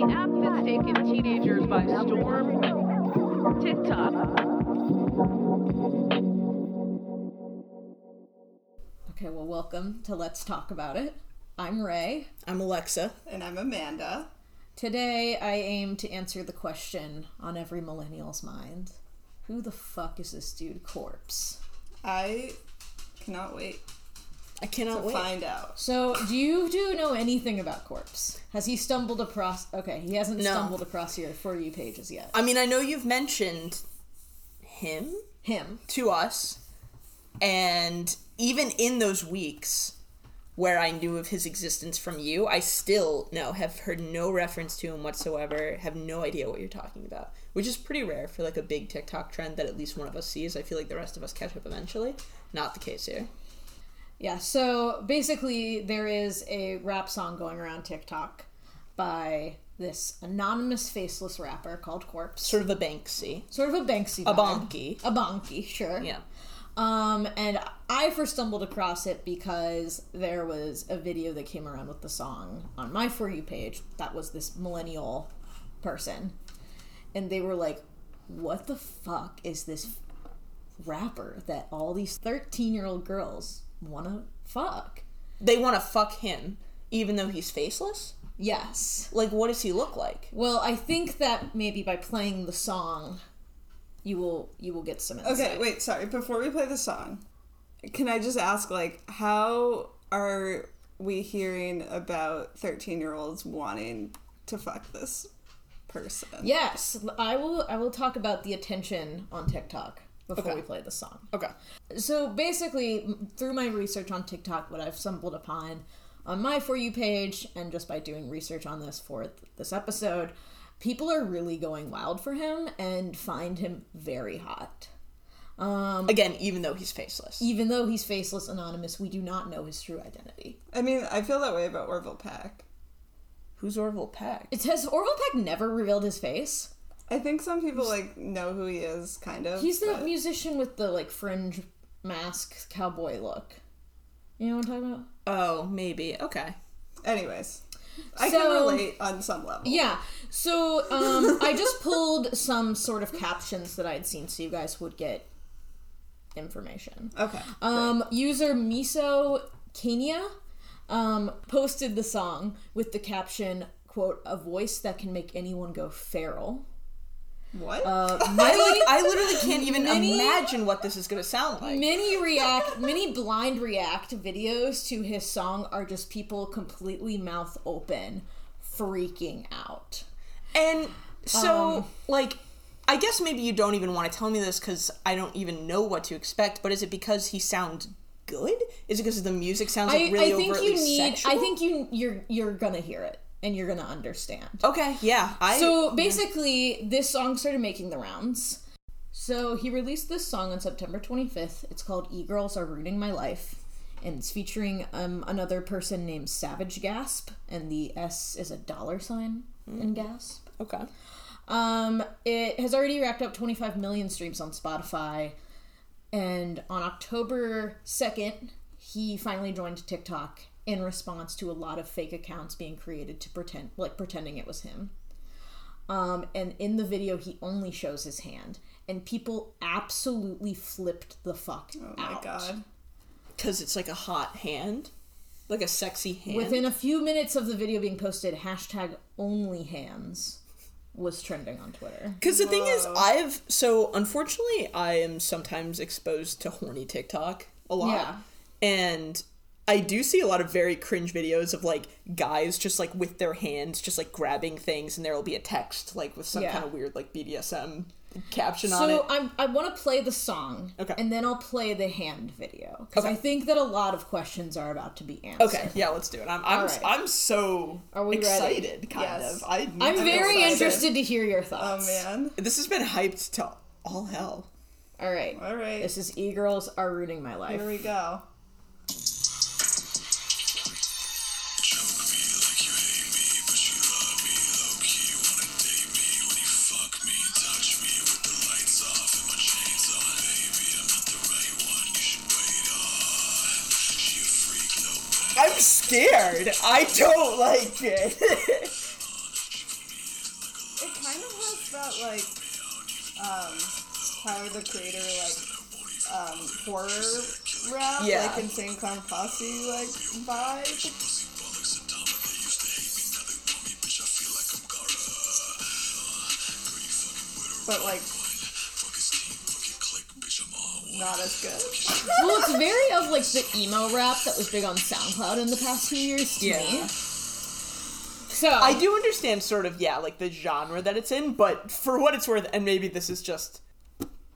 The app that's taken teenagers by storm. TikTok. Okay, well, welcome to Let's Talk About It. I'm Ray. I'm Alexa. And I'm Amanda. Today, I aim to answer the question on every millennial's mind Who the fuck is this dude, Corpse? I cannot wait I cannot wait. find out. So, do you do know anything about Corpse? Has he stumbled across. Okay, he hasn't No. stumbled across your For You pages yet. I mean, I know you've mentioned him Him. to us, and even in those weeks where I knew of his existence from you, I still no have heard no reference to him whatsoever. Have no idea what you're talking about, which is pretty rare for like a big TikTok trend that at least one of us sees. I feel like the rest of us catch up eventually. Not the case here. Yeah, so basically, there is a rap song going around TikTok by this anonymous faceless rapper called Corpse. Sort of a Banksy, Sort of a Banksy. a bonky. A bonky, sure. Yeah. Um, and I first stumbled across it because there was a video that came around with the song on my For You page. That was this millennial person. And they were like, what the fuck is this rapper that all these 13 year old girls want to fuck? They want to fuck him, even though he's faceless. Yes. Like, what does he look like? Well, I think that maybe by playing the song, you will you will get some insight. Okay, wait, sorry. Before we play the song, can I just ask, like, how are we hearing about 13 year olds wanting to fuck this person? Yes, I will. I will talk about the attention on TikTok before Okay. we play the song. Okay. So basically, through my research on TikTok, what I've stumbled upon on my For You page, and just by doing research on this for th- this episode, people are really going wild for him and find him very hot. Um, Again, even though he's faceless. even though he's faceless, anonymous, we do not know his true identity. I mean, I feel that way about Orville Peck. Who's Orville Peck? It says Orville Peck never revealed his face. I think some people, like, know who he is, kind of. He's the but- musician with the like fringe mask cowboy look. You know what I'm talking about? Oh, maybe. Okay. Anyways, I So- can relate on some level. Yeah. So um, I just pulled some sort of captions that I had seen, so you guys would get information. Okay. Um, user Miso Kenya um, posted the song with the caption "quote A voice that can make anyone go feral." What? Uh, I. I literally can't even Many- imagine what this is gonna sound like. many react, many blind react videos to his song are just people completely mouth open, freaking out. And so, Um, like, I guess maybe you don't even want to tell me this because I don't even know what to expect. But is it because he sounds good? Is it because the music sounds like I, really I think overtly you need. sexual? I think you you're you're gonna hear it and you're gonna understand. Okay. Yeah. I. So basically, this song started making the rounds. So he released this song on September 25th. It's called "E Girls Are Ruining My Life," and it's featuring um, another person named Savage Gasp, and the S is a dollar sign in Gasp. okay. Um, it has already racked up 25 million streams on Spotify, and on October 2nd, he finally joined TikTok in response to a lot of fake accounts being created to pretend, like pretending it was him. Um, and in the video, he only shows his hand, and people absolutely flipped the fuck oh my out. god. Because it's like a hot hand, like a sexy hand. Within a few minutes of the video being posted, hashtag only hands was trending on Twitter. Because the thing is, I've so unfortunately I am sometimes exposed to horny TikTok a lot, Yeah. and I do see a lot of very cringe videos of like guys just like with their hands just like grabbing things, and there will be a text like with some Yeah. kind of weird like BDSM caption on it. So. I'm, I want to play the song, Okay. and then I'll play the hand video because Okay. I think that a lot of questions are about to be answered. Okay, yeah, let's do it. I'm I'm, All right. I'm so Are we ready? excited, kind Yes. of. I, I'm very excited. interested to hear your oh, thoughts. Oh man. This has been hyped to all hell. All right. All right. This is E Girls Are Ruining My Life. Here we go. Scared. I don't like it. It kind of has that like um Tyler the Creator like um horror rap Yeah. like insane clown posse like vibe? But like not as good. well, it's very of like the emo rap that was big on SoundCloud in the past few years to Yeah. me. So I do understand sort of yeah, like the genre that it's in, but for what it's worth, and maybe this is just,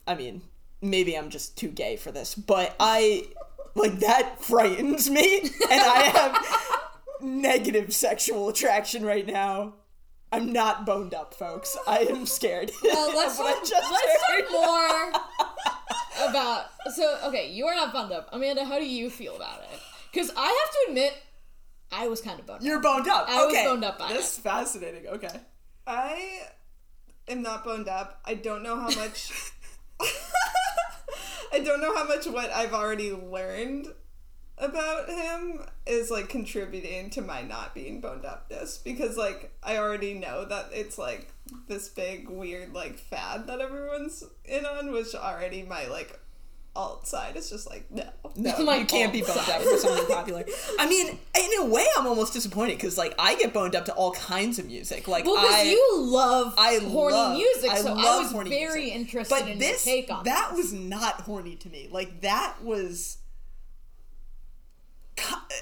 I mean, maybe I'm just too gay for this, but I like that frightens me, and I have negative sexual attraction right now. I'm not boned up, folks. I am scared. Well, let's talk, just let's heard. talk more about. So, okay, you are not bummed up, Amanda. How do you feel about it? Because I have to admit, I was kind of bummed. You're boned up. I was boned up by That's fascinating. Okay. I am not boned up. I don't know how much. I don't know how much what I've already learned about him is like contributing to my not being boned upness because like I already know that it's like this big weird like fad that everyone's in on, which already my like alt side is just like no. No, My you can't be boned up for something popular. I mean, in a way, I'm almost disappointed because like I get boned up to all kinds of music. Like Well, because you love I horny love, music, I so I was horny very music. interested But in this, your take on that this. was not horny to me. Like that was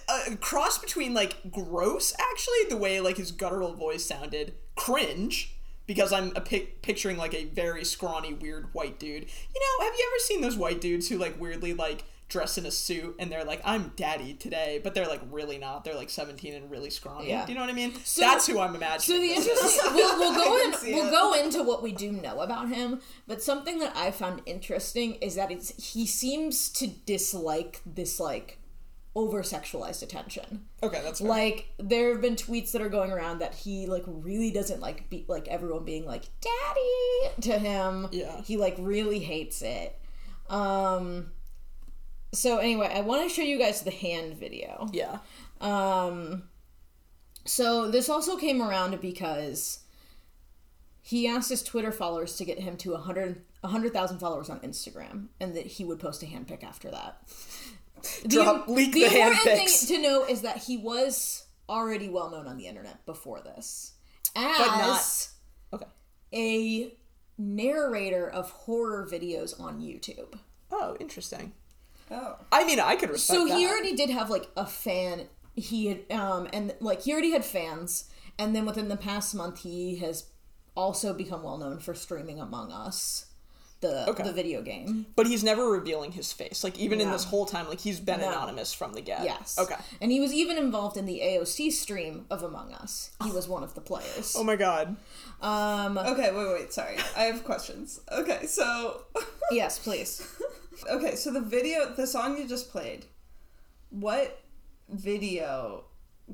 uh, a cross between like gross, actually, the way like his guttural voice sounded, cringe. Because I'm a pic- picturing like a very scrawny, weird white dude. You know, have you ever seen those white dudes who like weirdly like dress in a suit and they're like, "I'm daddy today," but they're like really not. They're like 17 and really scrawny. Yeah. Do you know what I mean? So, That's who I'm imagining. So the this interesting, we'll, we'll go in, we'll it. go into what we do know about him. But something that I found interesting is that it's he seems to dislike this like over sexualized attention. Okay, that's fair. Like there have been tweets that are going around that he like really doesn't like be like everyone being like daddy to him. Yeah. He like really hates it. Um so anyway, I want to show you guys the hand video. yeah. Um, so this also came around because he asked his Twitter followers to get him to a 100 100,000 followers on Instagram, and that he would post a hand pic after that. Drop- leak the hand important thing to know is that he was already well known on the internet before this, as not- Okay. a narrator of horror videos on YouTube. Oh, interesting. Oh. I mean, I could respect So that. he already did have like a fan. He had um and like he already had fans, and then within the past month he has also become well known for streaming Among Us, the Okay. the video game. but he's never revealing his face. Like even in this whole time, like he's been No. anonymous from the get. Yes. Okay. And he was even involved in the AOC stream of Among Us. He was one of the players. Oh my god. Um. Okay, wait, wait, sorry. I have questions. Okay, so Yes, please. Okay, so the video, the song you just played, what video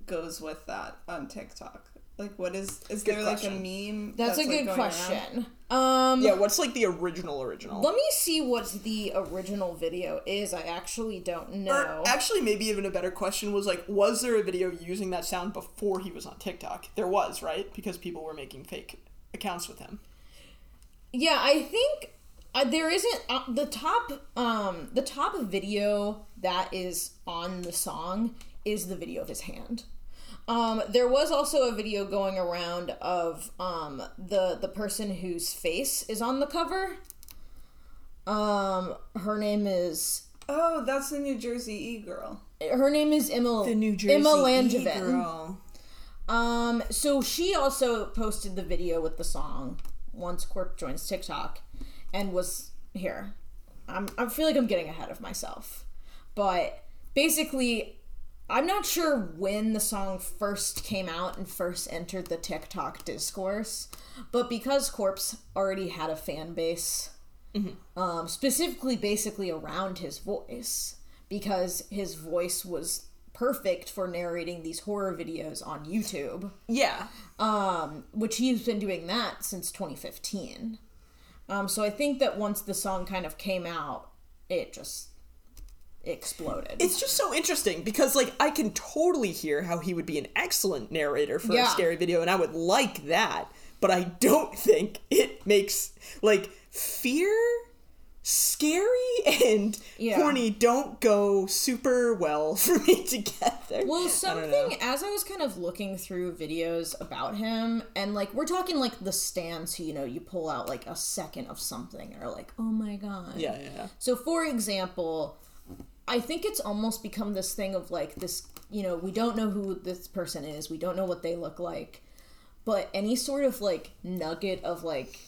goes with that on TikTok? Like, what is is Good there question. like a meme? That's, a like, good going around? question. Um. Yeah. What's like the original original? Let me see what the original video is. I actually don't know. Or actually, maybe even a better question was like, was there a video using that sound before he was on TikTok? There was, right? Because people were making fake accounts with him. Yeah, I think uh, there isn't uh, the top um the top video that is on the song is the video of his hand. Um, there was also a video going around of um the the person whose face is on the cover. Um, her name is Oh, that's the New Jersey E girl. her name is Emma The New Emma Langevin. Um, so she also posted the video with the song once Corp joins TikTok and was here. I'm, I feel like I'm getting ahead of myself. But basically, I'm not sure when the song first came out and first entered the TikTok discourse, but because Corpse already had a fan base, um, specifically basically around his voice, because his voice was perfect for narrating these horror videos on YouTube Yeah. um, which he's been doing that since 2015. Um, so I think that once the song kind of came out, it just exploded. It's just so interesting because like I can totally hear how he would be an excellent narrator for Yeah. a scary video and I would like that. but I don't think it makes like fear scary and Yeah. horny don't go super well for me together. Well, I something as I was kind of looking through videos about him, and like we're talking like the stands who you know you pull out like a second of something, or like oh my god, Yeah, yeah, yeah. So, for example, I think it's almost become this thing of like this, you know, we don't know who this person is, we don't know what they look like, but any sort of like nugget of like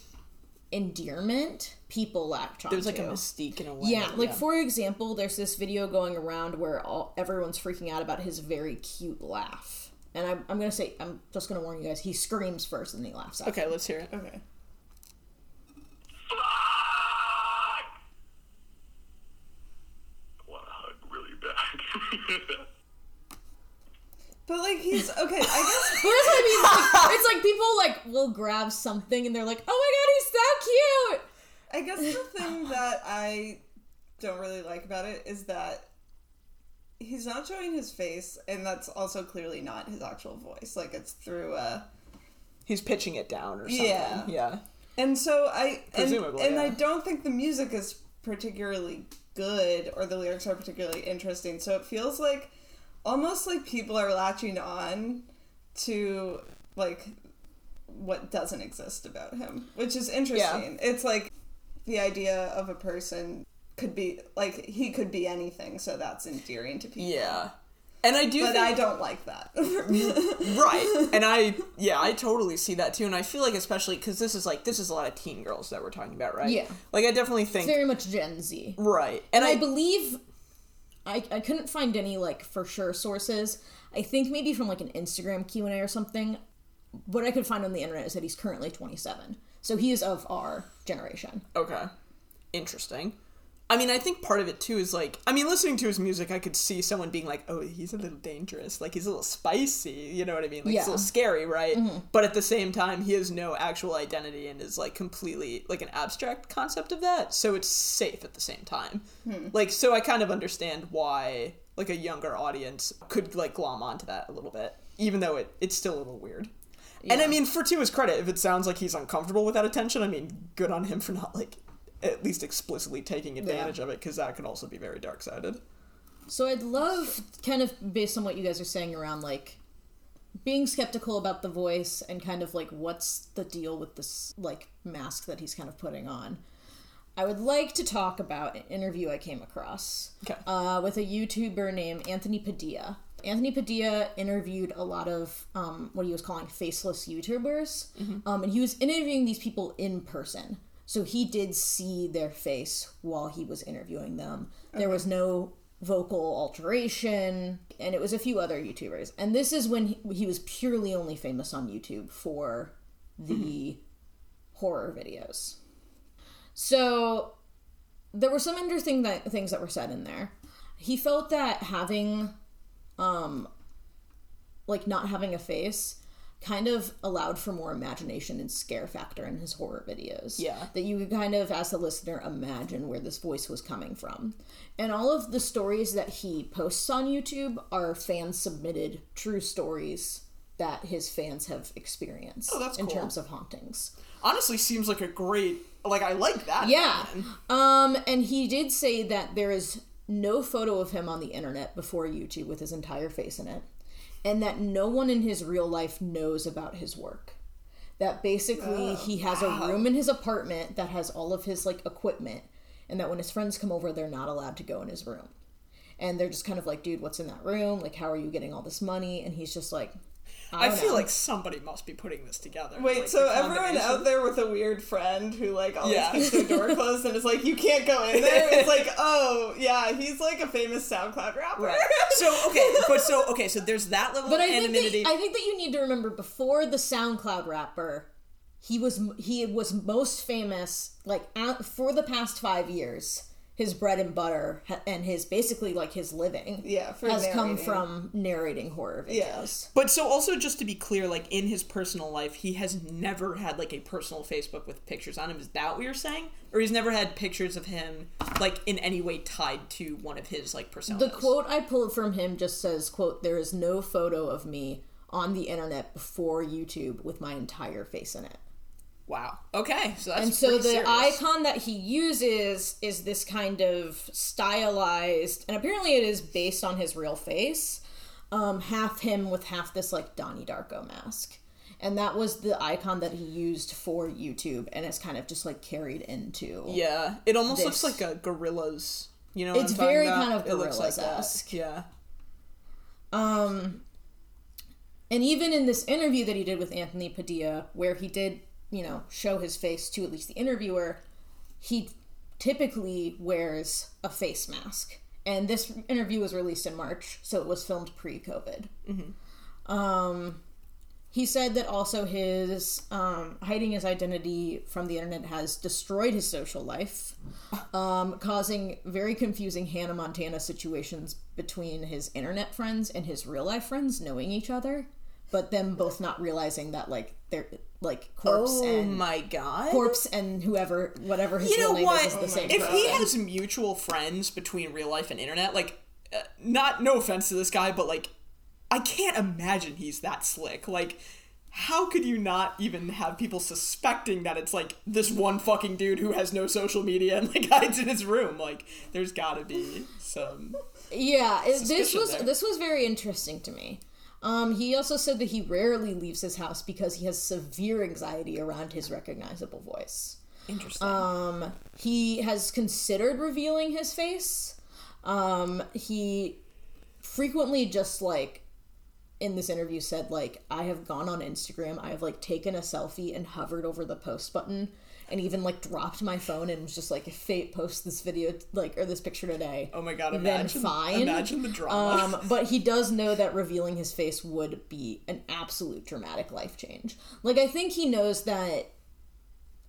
endearment, people latch on There's like a to. mystique in a way. Yeah, like for example, there's this video going around where all, everyone's freaking out about his very cute laugh. And I'm, I'm gonna say, I'm just gonna warn you guys, he screams first and then he laughs after. Okay, let's hear it. Okay. I want to hug really bad. But like he's okay. I guess But that's what I mean. Like, it's like people like will grab something and they're like, "Oh my god, he's so cute." I guess the thing that I don't really like about it is that he's not showing his face, and that's also clearly not his actual voice. Like it's through a. He's pitching it down or something. Yeah. Yeah. And so I and, Presumably, and I yeah. don't think the music is particularly good or the lyrics are particularly interesting. So it feels like almost like people are latching on to like what doesn't exist about him, which is interesting. It's like the idea of a person could be like he could be anything, so that's endearing to people. Yeah. And I do But think I don't like that. right and i yeah i totally see that too and i feel like especially because this is like this is a lot of teen girls that we're talking about right Yeah. like i definitely think Very much Gen Z. right and And i, I believe I, I couldn't find any like for sure sources. I think maybe from like an Instagram Q&A or something. What I could find on the internet is that he's currently 27. So he is of our generation. okay interesting i mean i think part of it too is like i mean listening to his music i could see someone being like oh he's a little dangerous. Like he's a little spicy. You know what i mean? Like Yeah. it's a little scary right? Mm-hmm. But at the same time he has no actual identity and is like completely like an abstract concept of that. So it's safe at the same time. Hmm. Like so i kind of understand why like a younger audience could like glom onto that a little bit even though it, it's still a little weird. And i mean for to his credit if it sounds like he's uncomfortable with that attention i mean good on him for not like at least explicitly taking advantage of it because that can also be very dark-sided So I'd love, kind of based on what you guys are saying around like being skeptical about the voice and kind of like what's the deal with this like mask that he's kind of putting on. I would like to talk about an interview I came across Okay. uh, with a YouTuber named Anthony Padilla. Anthony Padilla interviewed a lot of um, what he was calling faceless YouTubers, um, and he was interviewing these people in person. So he did see their face while he was interviewing them. There was no vocal alteration, and it was a few other YouTubers. And this is when he, he was purely only famous on YouTube for the horror videos. So there were some interesting th- things that were said in there. He felt that having, um, like not having a face, kind of allowed for more imagination and scare factor in his horror videos. Yeah. that you could kind of, as a listener, imagine where this voice was coming from. And all of the stories that he posts on YouTube are fan submitted true stories that his fans have experienced Oh, that's in cool. terms of hauntings. honestly seems like a great like i like that Yeah. man. Um, and he did say that there is no photo of him on the internet before YouTube with his entire face in it, and that no one in his real life knows about his work. That basically oh, he has a room in his apartment that has all of his like equipment, and that when his friends come over, they're not allowed to go in his room. And they're just kind of like, dude, what's in that room? Like, how are you getting all this money? And he's just like, I, i feel know. like somebody must be putting this together Wait, like, so everyone out there with a weird friend who like always Yeah. keeps their door closed and is like, you can't go in there. It's like, oh yeah, he's like a famous SoundCloud rapper. Right. So okay, but so okay, so there's that level But of I think anonymity. that, I think that you need to remember before the SoundCloud rapper, he was he was most famous like out, for the past five years. His bread and butter and his basically like his living Yeah, for has come from narrating horror Yeah. videos. But so also just to be clear, like in his personal life, he has never had like a personal Facebook with pictures on him. Is that what you're saying? Or he's never had pictures of him like in any way tied to one of his like personas. The quote I pulled from him just says, "quote There is no photo of me on the internet before YouTube with my entire face in it. Wow. Okay. So that's And so the serious. icon that he uses is this kind of stylized, and apparently it is based on his real face, um, half him with half this like Donnie Darko mask. And that was the icon that he used for YouTube, and it's kind of just like carried into. Yeah, it almost This- looks like a gorilla's. You know, It's very about? kind of It looks like. Yeah. Um, and even in this interview that he did with Anthony Padilla, where he did, you know, show his face to at least the interviewer, he typically wears a face mask. And this interview was released in March, so it was filmed pre COVID. Um, he said that also his um, hiding his identity from the internet has destroyed his social life, um, causing very confusing Hannah Montana situations between his internet friends and his real life friends knowing each other, but them both not realizing that like they're like corpse Oh and my god. corpse and whoever whatever his you know name what? is is the same. if he has mutual friends between real life and internet, like, uh, not no offense to this guy, but like, I can't imagine he's that slick. Like, how could you not even have people suspecting that it's like this one fucking dude who has no social media and like hides in his room? Like, there's got to be some. Yeah, this was there. this was very interesting to me. Um, he also said that he rarely leaves his house because he has severe anxiety around his recognizable voice. Interesting. Um, he has considered revealing his face. Um, he frequently just like in this interview said like I have gone on Instagram, I have like taken a selfie and hovered over the post button and even like dropped my phone and was just like if fate posts this video like or this picture today. oh my god! then Imagine, fine. imagine the drama. Um, but he does know that revealing his face would be an absolute dramatic life change. Like I think he knows that.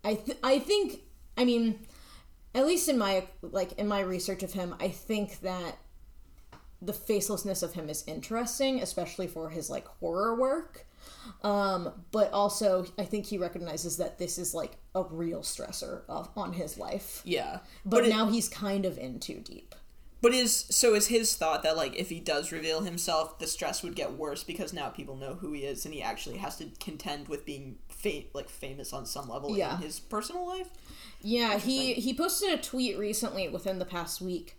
I th- I think I mean, at least in my like in my research of him, I think that the facelessness of him is interesting, especially for his like horror work. Um, but also, I think he recognizes that this is like a real stressor of on his life. yeah, But, it- now he's kind of in too deep. But is so is his thought that like if he does reveal himself, the stress would get worse because now people know who he is, and he actually has to contend with being fa- like famous on some level Yeah. in his personal life. Yeah, he he posted a tweet recently within the past week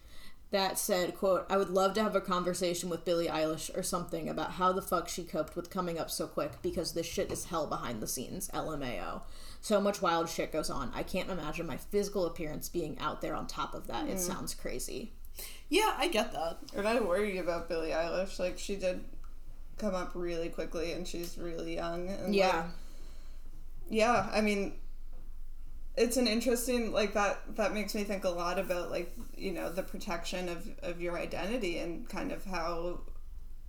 that said, quote, I would love to have a conversation with Billie Eilish or something about how the fuck she coped with coming up so quick because this shit is hell behind the scenes, LMAO. So much wild shit goes on. I can't imagine my physical appearance being out there on top of that. It mm. sounds crazy. Yeah, I get that. And I worry about Billie Eilish. Like she did come up really quickly, and she's really young. And Yeah. like, yeah. I mean, it's an interesting like that. That makes me think a lot about like you know the protection of of your identity and kind of how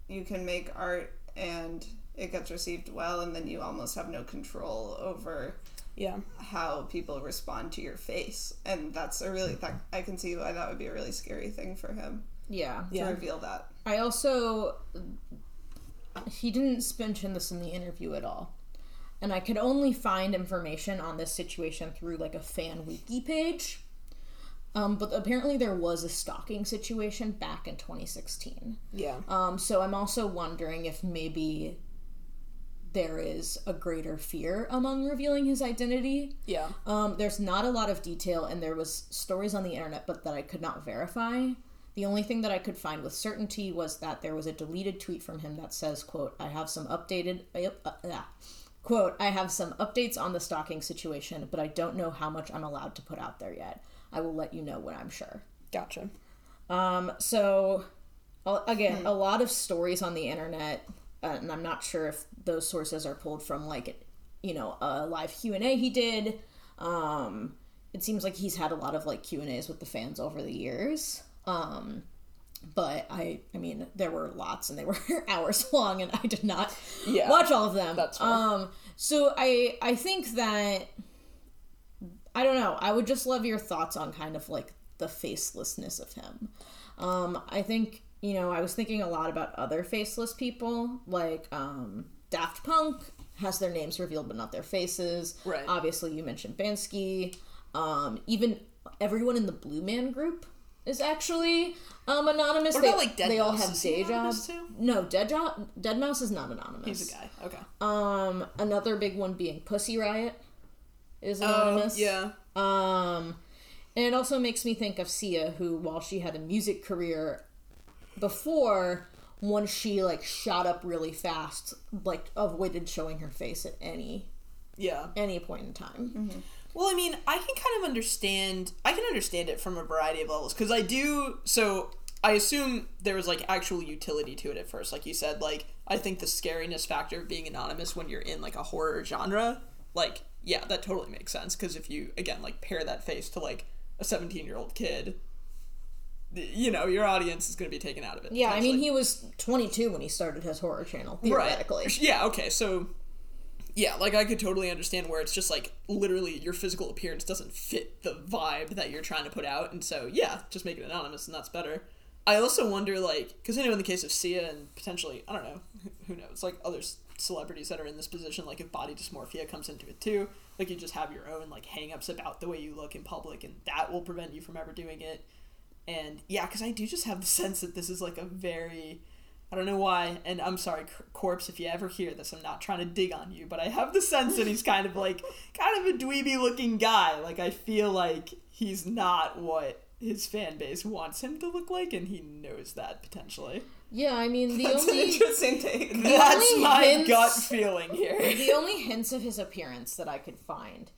you can make art and it gets received well, and then you almost have no control over Yeah, how people respond to your face and that's a really that i can see why that would be a really scary thing for him Yeah. to Yeah. reveal that I also he didn't mention this in the interview at all. And I could only find information on this situation through like a fan wiki page. Um, but apparently there was a stalking situation back in 2016. yeah, Um, so I'm also wondering if maybe there is a greater fear among revealing his identity yeah. um, there's not a lot of detail, and there was stories on the internet, but that I could not verify. The only thing that I could find with certainty was that there was a deleted tweet from him that says, "quote I have some updated uh, uh. Quote I have some updates on the stalking situation, but I don't know how much I'm allowed to put out there yet. I will let you know when I'm sure." Gotcha. Um, so again, a lot of stories on the internet, uh, and I'm not sure if those sources are pulled from like, you know, a live Q and A he did. Um, it seems like he's had a lot of like Q and A's with the fans over the years. Um, but I, I mean, there were lots, and they were hours long, and I did not Yeah, watch all of them. that's fair. um, so I, I think that I don't know. I would just love your thoughts on kind of like the facelessness of him. Um, I think you know I was thinking a lot about other faceless people, like um, Daft Punk has their names revealed but not their faces. Right. Obviously, you mentioned Bansky. Um, even everyone in the Blue Man Group is actually um anonymous. What they, like, Dead they all Mouse? have Is he day anonymous jobs. too? No, Dead jo- deadmau5 is not anonymous. He's a guy. Okay. Um, another big one being Pussy Riot is Oh, anonymous. yeah. Um, and it also makes me think of Sia, who, while she had a music career before, once she like shot up really fast, like avoided showing her face at any Yeah. any point in time. Well, I mean, I can kind of understand. I can understand it from a variety of levels because I do. So I assume there was like actual utility to it at first, like you said. Like I think the scariness factor of being anonymous when you're in like a horror genre, like yeah, that totally makes sense. Because if you again like pair that face to like a 17 year old kid, you know your audience is going to be taken out of it. Yeah, I mean, he was 22 when he started his horror channel, theoretically. Right. Yeah, okay, so yeah, like I could totally understand where it's just like literally your physical appearance doesn't fit the vibe that you're trying to put out, and so yeah, just make it anonymous and that's better. I also wonder, like, because I know in the case of Sia and potentially, I don't know, who- knows, like other celebrities that are in this position, like if body dysmorphia comes into it too, like you just have your own like hang-ups about the way you look in public, and that will prevent you from ever doing it. And yeah, because I do just have the sense that this is like a very, I don't know why, and I'm sorry, Cor- Corpse, if you ever hear this, I'm not trying to dig on you, but I have the sense that he's kind of like, kind of a dweeby looking guy. Like, I feel like he's not what his fan base wants him to look like, and he knows that potentially. Yeah, I mean, the That's only interesting take. That's my hints- gut feeling here. the only hints of his appearance that I could find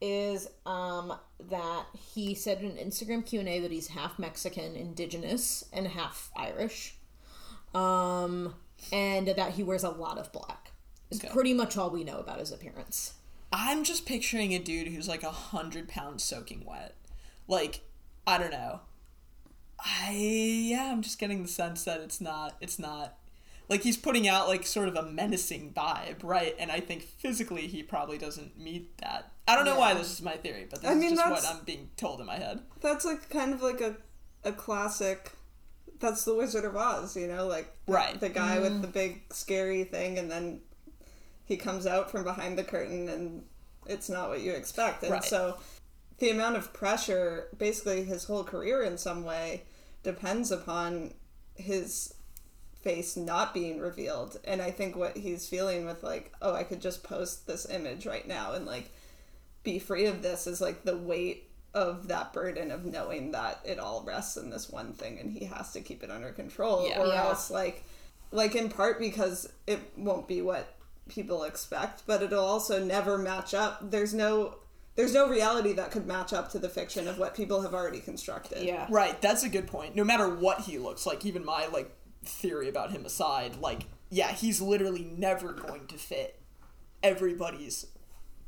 is um, that he said in an Instagram Q and A that he's half Mexican, indigenous, and half Irish, um, and that he wears a lot of black. Is Okay. pretty much all we know about his appearance. I'm just picturing a dude who's like a hundred pounds soaking wet. Like, I don't know. I yeah, I'm just getting the sense that it's not it's not like he's putting out like sort of a menacing vibe, right? And I think physically he probably doesn't meet that. I don't know why this is my theory, but this I is just what I'm being told in my head. That's like kind of like a a classic. That's the Wizard of Oz, you know, like the, Right. the guy with mm. the big scary thing, and then he comes out from behind the curtain, and it's not what you expect, and Right. so the amount of pressure, basically his whole career in some way, depends upon his face not being revealed, and I think what he's feeling with like, oh, I could just post this image right now, and like be free of this is like the weight of that burden of knowing that it all rests in this one thing and he has to keep it under control Yeah. or Yeah. else like like in part because it won't be what people expect but it'll also never match up there's no there's no reality that could match up to the fiction of what people have already constructed Yeah. Right, that's a good point. No matter what he looks like, even my like theory about him aside, like yeah, he's literally never going to fit everybody's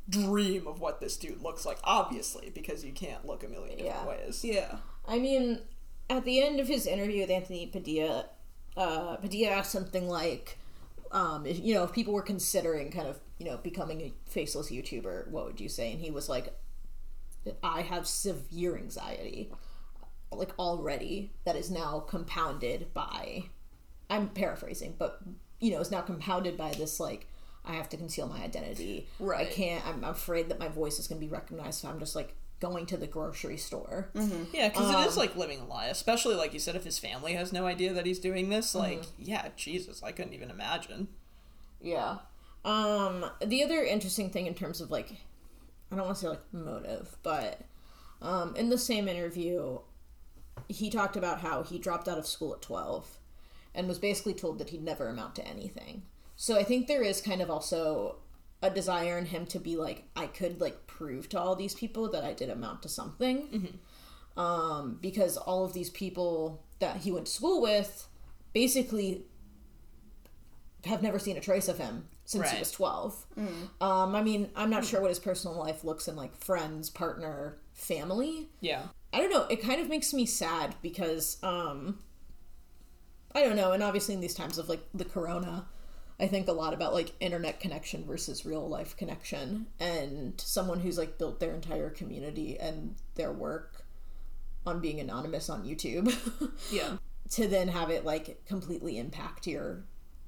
dream of what this dude looks like. Obviously, because you can't look a million different Yeah. ways. yeah I mean, at the end of his interview with Anthony Padilla, uh, Padilla asked something like, um, if, you know, if people were considering kind of, you know, becoming a faceless YouTuber, what would you say? And he was like, I have severe anxiety, like already, that is now compounded by, I'm paraphrasing, but, you know, is now compounded by this, like, I have to conceal my identity. Right. I can't, I'm afraid that my voice is going to be recognized, so I'm just like going to the grocery store. Yeah, because it Um, is like living a lie, especially like you said, if his family has no idea that he's doing this. Mm-hmm. Like, yeah, Jesus, I couldn't even imagine. Yeah. Um, the other interesting thing in terms of like, I don't want to say like motive, but um, in the same interview, he talked about how he dropped out of school at 12 and was basically told that he'd never amount to anything. So I think there is kind of also a desire in him to be like, I could like prove to all these people that I did amount to something. Um, because all of these people that he went to school with basically have never seen a trace of him since he was 12. Um, I mean, I'm not sure what his personal life looks in like friends, partner, family. Yeah. I don't know. It kind of makes me sad because um I don't know, and obviously in these times of like the corona, I think a lot about like internet connection versus real life connection and someone who's like built their entire community and their work on being anonymous on YouTube Yeah. to then have it like completely impact your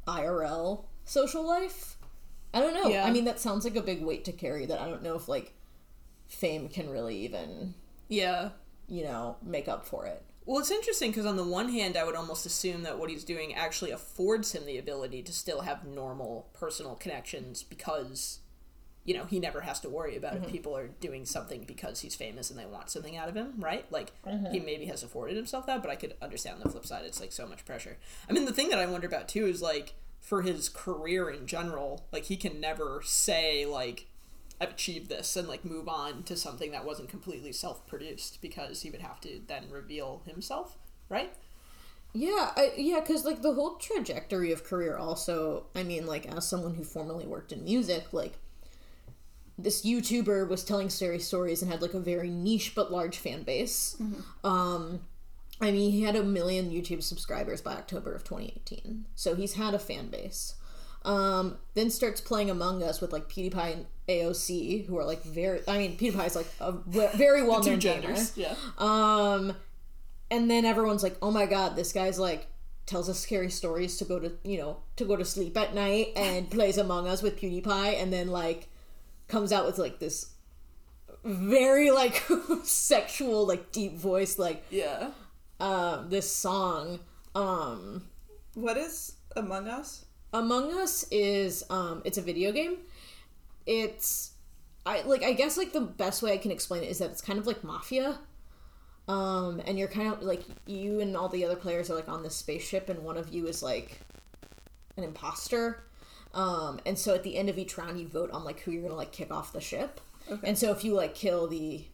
IRL social life. I don't know. Yeah. I mean that sounds like a big weight to carry that I don't know if like fame can really even Yeah. you know, make up for it. Well, it's interesting because on the one hand, I would almost assume that what he's doing actually affords him the ability to still have normal personal connections because, you know, he never has to worry about if mm-hmm. people are doing something because he's famous and they want something out of him, right? Like, he mm-hmm. maybe has afforded himself that, but I could understand the flip side, it's like so much pressure. I mean, the thing that I wonder about too is like, for his career in general, like, he can never say, like, I've achieved this and like move on to something that wasn't completely self produced because he would have to then reveal himself, right? Yeah, I, yeah, because like the whole trajectory of career. Also, I mean, like as someone who formerly worked in music, like this YouTuber was telling scary stories and had like a very niche but large fan base. Um, I mean, he had a million YouTube subscribers by October of 2018, so he's had a fan base. Um, then starts playing Among Us with like PewDiePie and AOC, who are like very. I mean, PewDiePie is like a very well known gamer. yeah. Um, and then everyone's like, "Oh my god, this guy's like tells us scary stories to go to you know to go to sleep at night and plays Among Us with PewDiePie, and then like comes out with like this very like sexual like deep voice like Yeah. um this song um What is Among Us? Among Us is um it's a video game. It's I like I guess like the best way I can explain it is that it's kind of like mafia. Um and you're kind of like you and all the other players are like on this spaceship and one of you is like an imposter. Um and so at the end of each round you vote on like who you're going to like kick off the ship. And so if you like kill the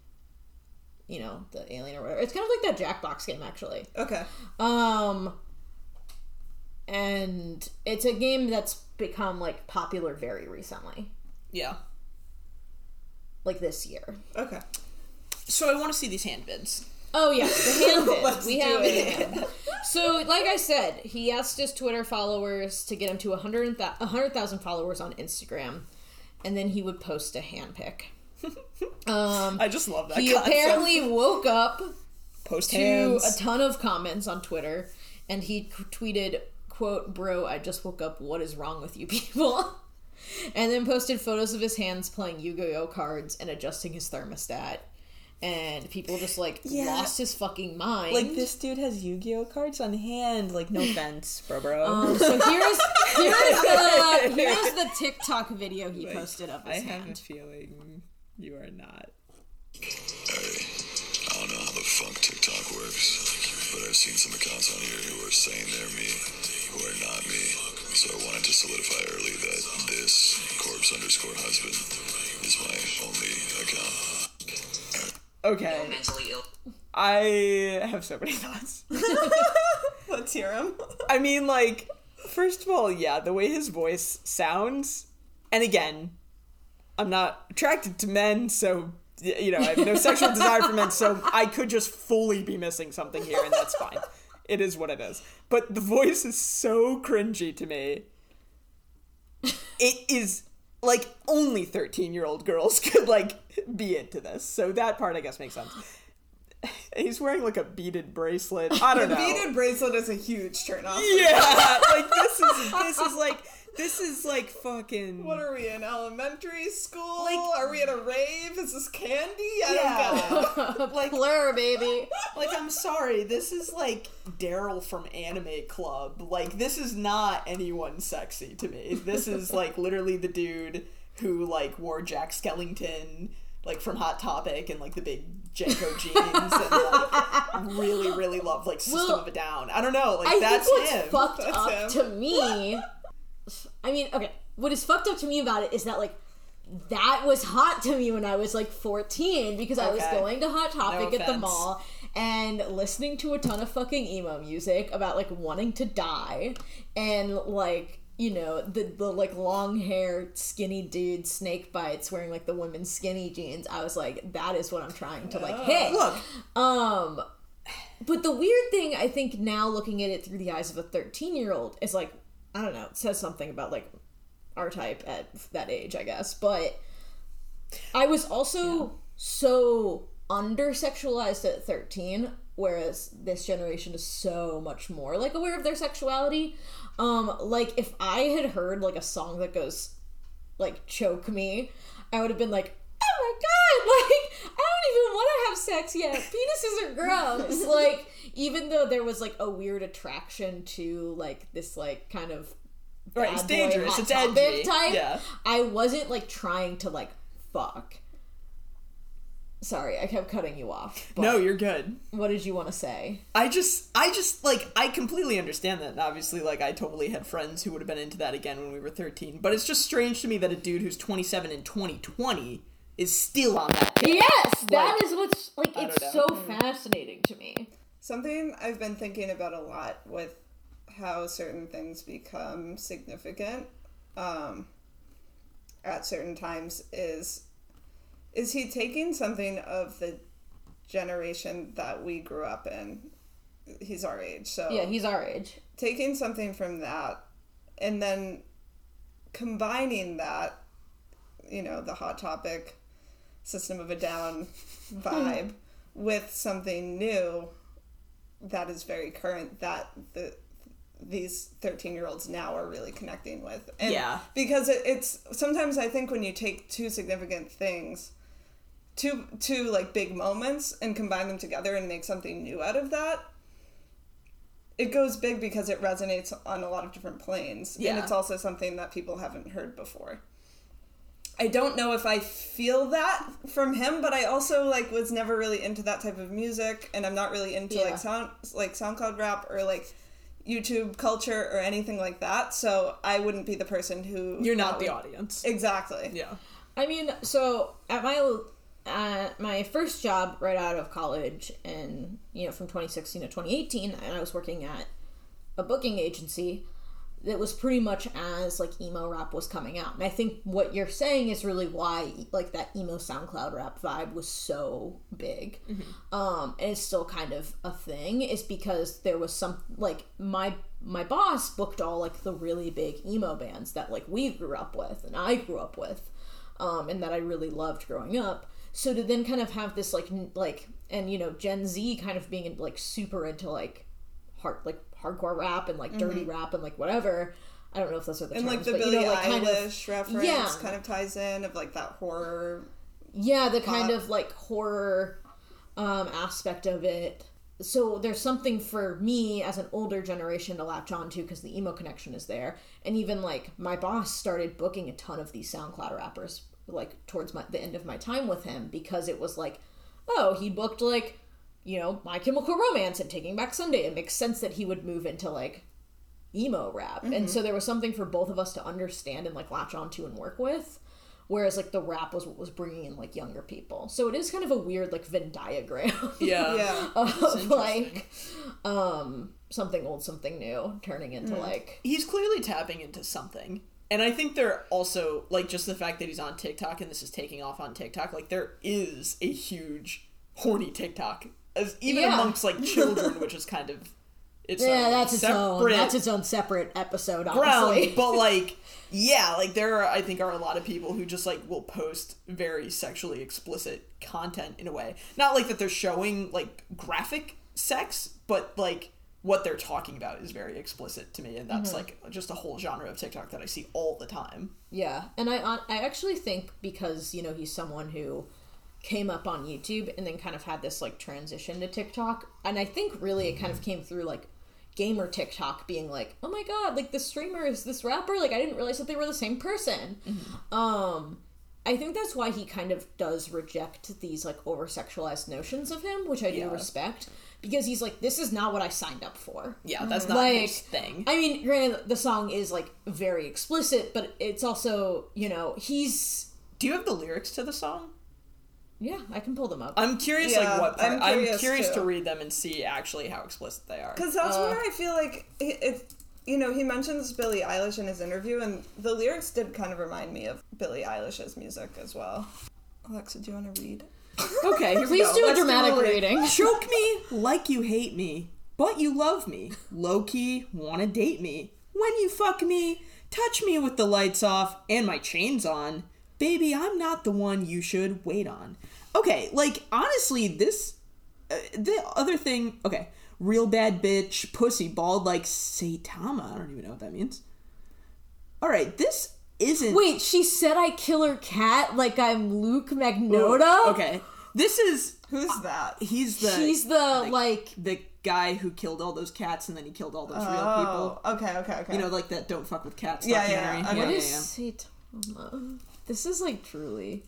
you know, the alien or whatever. It's kind of like that Jackbox game actually. Okay. Um, and it's a game that's become like popular very recently, Yeah. like this year. Okay. So I want to see these hand bids. Oh yeah, the hand bids. We have it. So, like I said, he asked his Twitter followers to get him to 100 thou- 100,000 followers on Instagram, and then he would post a hand pic. Um, I just love that. he concept. apparently woke up post to hands. a ton of comments on Twitter, and he tweeted, "quote Bro, I just woke up. What is wrong with you people?" and then posted photos of his hands playing Yu-Gi-Oh cards and adjusting his thermostat, and people just like Yeah. lost his fucking mind. like this dude has Yu-Gi-Oh cards on hand. Like no offense, bro, bro. Um, so here's here's the here's the TikTok video he posted of his I have a feeling you are not. I don't know how the fuck TikTok works, but I've seen some accounts on here who are saying they're me, who are not me. So I wanted to solidify early that this corpse underscore husband is my only account. Okay. mentally ill. I have so many thoughts. Let's hear him. I mean, like, first of all, yeah, the way his voice sounds, and again, I'm not attracted to men, so you know, I have no sexual desire for men, so I could just fully be missing something here, and that's fine. It is what it is. But the voice is so cringy to me. It is like only 13 year old girls could like be into this. So that part I guess makes sense. He's wearing like a beaded bracelet. I don't The know. beaded bracelet is a huge turn off. Yeah, like this is this is like this is like fucking. What are we in elementary school? Like- are we at a rave? Is this candy? I don't get it. like Blur, baby. like I'm sorry, this is like Daryl from Anime Club. Like this is not anyone sexy to me. This is like literally the dude who like wore Jack Skellington like from Hot Topic and like the big JNCO jeans and like really really love like System Well, of a Down. I don't know, like I that's think what's him. fucked That's up him. to me. I mean, okay, what is fucked up to me about it is that like that was hot to me when I was like 14 because I was going to Hot Topic at the mall and listening to a ton of fucking emo music about like wanting to die and like you know the the like long hair skinny dude snake bites wearing like the women's skinny jeans. I was like that is what i'm trying to like hit. Look, um, but the weird thing I think now looking at it through the eyes of a 13 year old is like, I don't know, it says something about like our type at that age, I guess. But I was also so under sexualized at 13, whereas this generation is so much more like aware of their sexuality. Um, like if I had heard like a song that goes like choke me, I would have been like, oh my god, like I don't even want to have sex yet. Penises are gross. like even though there was like a weird attraction to like this like kind of Right, it's dangerous, it's edgy, type. yeah. I wasn't like trying to like fuck. Sorry, I kept cutting you off. No, you're good. what did you want to say? I just, I just like, I completely understand that. And obviously, like, I totally had friends who would have been into that again when we were 13. But it's just strange to me that a dude who's 27 in 2020 is still on that. Yes, that Like, is what's like. It's so fascinating to me. Something I've been thinking about a lot with how certain things become significant um, at certain times is is he taking something of the generation that we grew up in? He's our age, so Yeah, he's our age. taking something from that and then combining that, you know, the hot topic system of a down vibe with something new that is very current that the these 13 year olds now are really connecting with and Yeah. because it, it's sometimes i think when you take two significant things two two like big moments and combine them together and make something new out of that it goes big because it resonates on a lot of different planes yeah. and it's also something that people haven't heard before i don't know if i feel that from him but i also like was never really into that type of music and i'm not really into Yeah. like sound like soundcloud rap or like youtube culture or anything like that so i wouldn't be the person who You're not the would- audience. exactly Yeah. I mean, so at my at my first job right out of college, and you know, from 2016 to 2018, and I was working at a booking agency that was pretty much as like emo rap was coming out. And I think what you're saying is really why like that emo SoundCloud rap vibe was so big. Um and it's still kind of a thing is because there was some like my my boss booked all like the really big emo bands that like we grew up with and I grew up with um and that I really loved growing up. So to then kind of have this like n- like and you know Gen Z kind of being like super into like hard like hardcore rap and like dirty rap and like whatever. I don't know if those are the and like the but Billie you know, like kind of Eilish reference Yeah. kind of ties in of like that horror. yeah, the kind of like horror um, aspect of it. So there's something for me as an older generation to latch on to because the emo connection is there, and even like my boss started booking a ton of these SoundCloud rappers like towards my, the end of my time with him because it was like, oh, he booked like you know My Chemical Romance and Taking Back Sunday. It makes sense that he would move into like emo rap. And so there was something for both of us to understand and like latch onto and work with. Whereas like the rap was what was bringing in like younger people. So it is kind of a weird like Venn diagram Yeah. Yeah. of like um something old, something new, turning into like he's clearly tapping into something. And I think there also like just the fact that he's on TikTok and this is taking off on TikTok, like there is a huge horny TikTok. As even Yeah. amongst like children, which is kind of it's yeah, own that's its own separate that's its own separate episode, ground. But like yeah, like there are I think are a lot of people who just like will post very sexually explicit content in a way. Not like that they're showing like graphic sex, but like what they're talking about is very explicit to me and that's Mm-hmm. like just a whole genre of TikTok that I see all the time. Yeah, and I I actually think because you know he's someone who came up on YouTube and then kind of had this like transition to TikTok, and I think really it kind of came through like gamer TikTok being like, oh my god, like the streamer is this rapper, like I didn't realize that they were the same person. Um, I think that's why he kind of does reject these like over sexualized notions of him, which I do Yeah. respect because he's like, this is not what I signed up for. Yeah, that's not Like, his thing. I mean, granted, the song is like very explicit, but it's also, you know, he's. Do you have the lyrics to the song? Yeah, I can pull them up. I'm curious Yeah, like what part. I'm I'm curious, curious, to read them and see actually how explicit they are. Because that's where uh, I feel like it, it. You know, he mentions Billie Eilish in his interview, and the lyrics did kind of remind me of Billie Eilish's music as well. Alexa, do you want to read? Okay, Please go. do a Let's do dramatic reading. Choke me like you hate me, but you love me. Low key, wanna date me. When you fuck me, touch me with the lights off and my chains on. Baby, I'm not the one you should wait on. Okay, like, honestly, this. Uh, the other thing. Okay, real bad bitch, pussy, bald like Saitama. I don't even know what that means. Alright, this isn't. Wait, she said I kill her cat like I'm Luka Magnotta? Okay. This is Who's that? he's the He's the like the guy who killed all those cats and then he killed all those real people. Oh, okay, okay, okay. You know, like that "Don't fuck with cats" Yeah, yeah, documentary. yeah. Yeah, what yeah, is yeah. Saitama? This is like truly.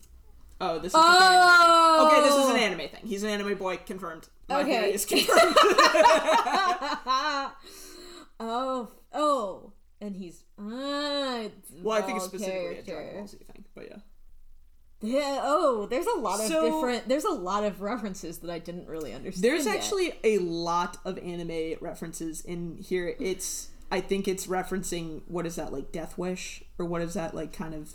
Oh, this is. the anime thing. Oh, Okay, this is an anime thing. He's an anime boy, confirmed. My Okay. is confirmed. Oh, oh, and he's it's well, I think it's specifically a Dragon. Ball Z thing, but yeah. Yeah. Oh, there's a lot of So- different. There's a lot of references that I didn't really understand. There's yet. actually a lot of anime references in here. It's I think it's referencing what is that like Death Wish or what is that like kind of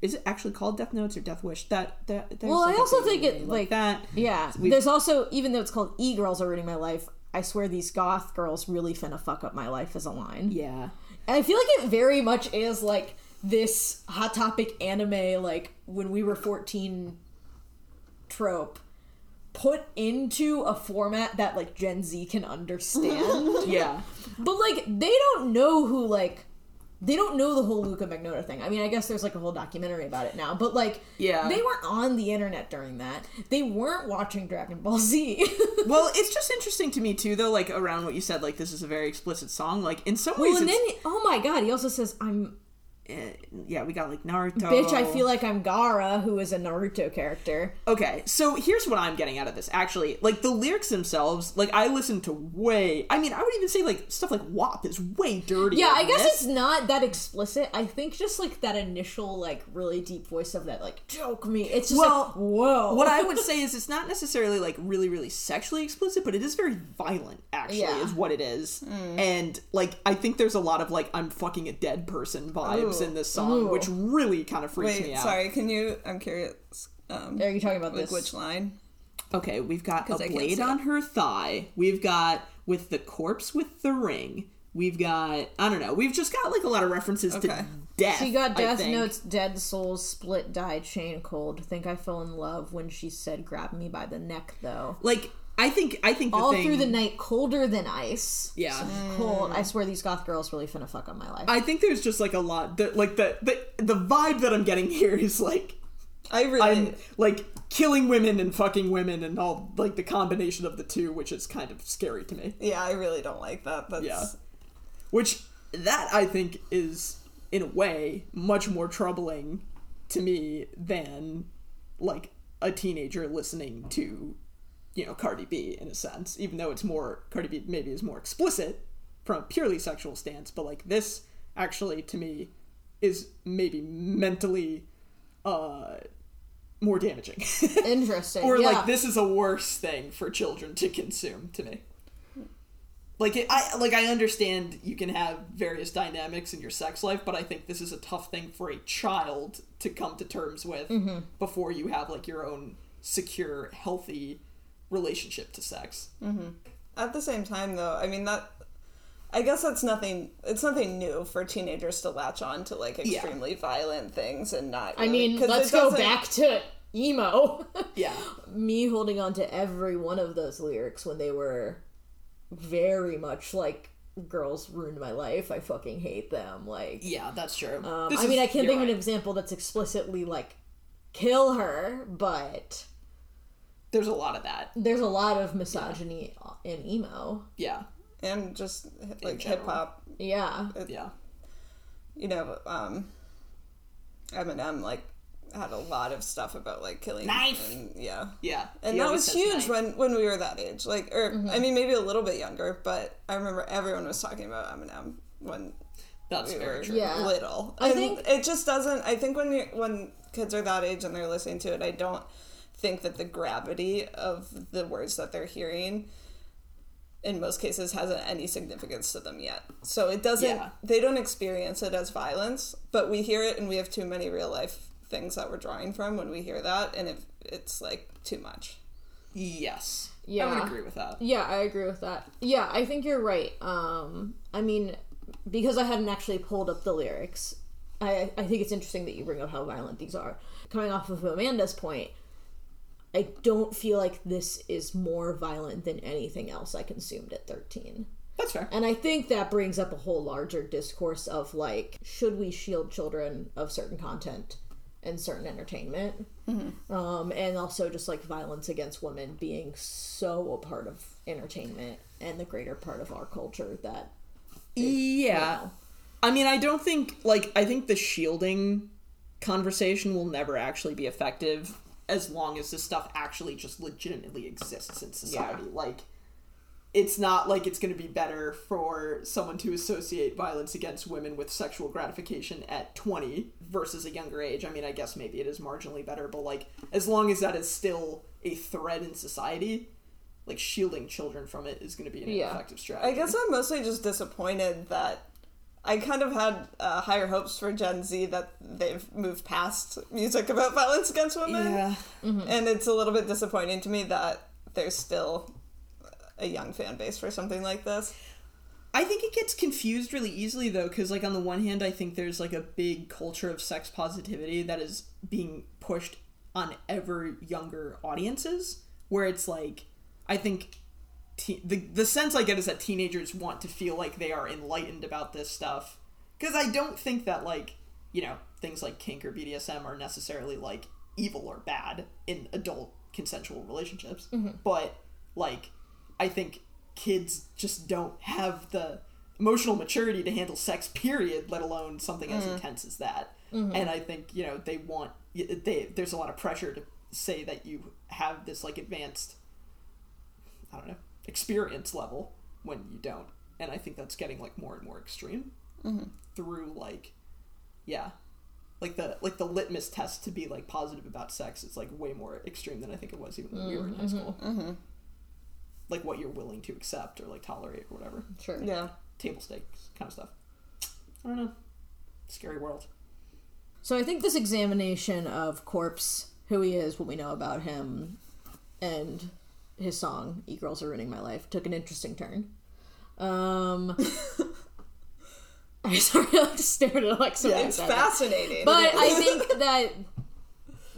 is it actually called Death Notes or Death Wish? That that Well, I like also think it, anime like- that. Yeah. We- There's also even though it's called E Girls Are Ruining My Life. I swear these goth girls really finna fuck up my life as a line. Yeah. And I feel like it very much is like this hot topic anime, like when we were 14 trope, put into a format that like Gen Z can understand. Yeah. but like they don't know who like they don't know the whole Luka Magnotta thing. I mean, I guess there's like a whole documentary about it now, but like Yeah. they weren't on the internet during that. They weren't watching Dragon Ball Z. Well, it's just interesting to me too, though. Like around what you said, like this is a very explicit song. Like in some ways, well, and then oh my god, he also says I'm Uh, yeah, we got like Naruto. bitch. I feel like I'm Gaara, who is a Naruto character. Okay, so here's what I'm getting out of this. Actually, like the lyrics themselves, like I listen to way. I mean, I would even say like stuff like WAP is way dirtier. Yeah, I guess this. it's not that explicit. I think just like that initial like really deep voice of that like joke me. It's just Well, like whoa. What I would say is it's not necessarily like really, really sexually explicit, but it is very violent. Actually, Yeah. is what it is. Hmm. And like I think there's a lot of like I'm fucking a dead person vibes Ooh. In this song, Ooh. which really kind of freaks me Wait, out. sorry. Can you? I'm curious. Um, Are you talking about like this? which line? Okay, we've got a 'Cause blade on her thigh. We've got with the corpse with the ring. We've got I don't know. We've just got like a lot of references Okay. to death. She got I Death think. Notes, Dead Souls, Split, Die, Chain Cold. Think I fell in love when she said, "Grab me by the neck," though. Like I think I think the All thing, through the night, colder than ice. Yeah. So cold. I swear these goth girls really finna fuck up my life. I think there's just like a lot. The, like the, the the vibe that I'm getting here is like I really. I'm like killing women and fucking women and all like the combination of the two, which is kind of scary to me. yeah, I really don't like that. That's. Yeah. Which that I think is in a way much more troubling to me than like a teenager listening to you know Cardi B in a sense, even though it's more Cardi B maybe is more explicit from a purely sexual stance, but like this actually to me is maybe mentally uh more damaging. Interesting. or yeah. like this is a worse thing for children to consume to me like it, i like i understand you can have various dynamics in your sex life but i think this is a tough thing for a child to come to terms with Mm-hmm. before you have like your own secure healthy relationship to sex At the same time, though, I mean that. I guess that's nothing. It's nothing new for teenagers to latch on to like Yeah. extremely violent things and not. I mean, let's go back to emo. yeah Me holding on to every one of those lyrics when they were very much like girls ruined my life. I fucking hate them. Like, yeah that's true um, This I mean, I can't you're think of an example that's explicitly like kill her, but there's a lot of that there's a lot of misogyny in emo. yeah and just like hip hop. Yeah. yeah You know, um, Eminem like had a lot of stuff about like killing Knife! and yeah. yeah And He that was huge knife. when when we were that age. Like, or Mm-hmm. I mean, maybe a little bit younger, but I remember everyone was talking about Eminem when that's we very were true Yeah. little. I and think- it just doesn't. I think when you when kids are that age and they're listening to it, I don't think that the gravity of the words that they're hearing in most cases hasn't any significance to them yet. So it doesn't Yeah. they don't experience it as violence, but we hear it and we have too many real life things that we're drawing from when we hear that and it, it's like too much. yes Yeah. i would agree with that Yeah, I agree with that. Yeah, I think you're right. Um, I mean, because I hadn't actually pulled up the lyrics, I I think it's interesting that you bring up how violent these are. Coming off of Amanda's point, I don't feel like this is more violent than anything else I consumed at 13. that's fair And I think that brings up a whole larger discourse of like, should we shield children of certain content and certain entertainment. Um, and also just like violence against women being so a part of entertainment and the greater part of our culture that Yeah. know. I mean, I don't think like I think the shielding conversation will never actually be effective as long as this stuff actually just legitimately exists in society. Like it's not like it's going to be better for someone to associate violence against women with sexual gratification at 20 versus a younger age. I mean, I guess maybe it is marginally better, but like as long as that is still a threat in society, like shielding children from it is going to be an Yeah. effective strategy. I guess I'm mostly just disappointed that I kind of had uh, higher hopes for Gen Z that they've moved past music about violence against women. yeah. And it's a little bit disappointing to me that there's still a young fan base for something like this. I think it gets confused really easily though, because like on the one hand, I think there's like a big culture of sex positivity that is being pushed on ever younger audiences, where it's like, I think te- the the sense I get is that teenagers want to feel like they are enlightened about this stuff, because I don't think that like you know things like kink or BDSM are necessarily like evil or bad in adult consensual relationships, mm-hmm. but like I think kids just don't have the emotional maturity to handle sex period let alone something as mm. intense as that. Mm-hmm. And i think you know they want they there's a lot of pressure to say that you have this like advanced i don't know experience level when you don't. And i think that's getting like more and more extreme mm-hmm. through like yeah. Like the like the litmus test to be like positive about sex is like way more extreme than i think it was even when we were in high mm-hmm. school. Mm-hmm. Like what you're willing to accept or like tolerate or whatever. Sure. Yeah. table stakes kind of stuff. I don't know. Scary world. So I think this examination of Corpse, who he is, what we know about him, and his song "E Girls Are Ruining My Life" took an interesting turn. Um, I'm sorry, I like to stare at Alexa. I It's fascinating. But I think that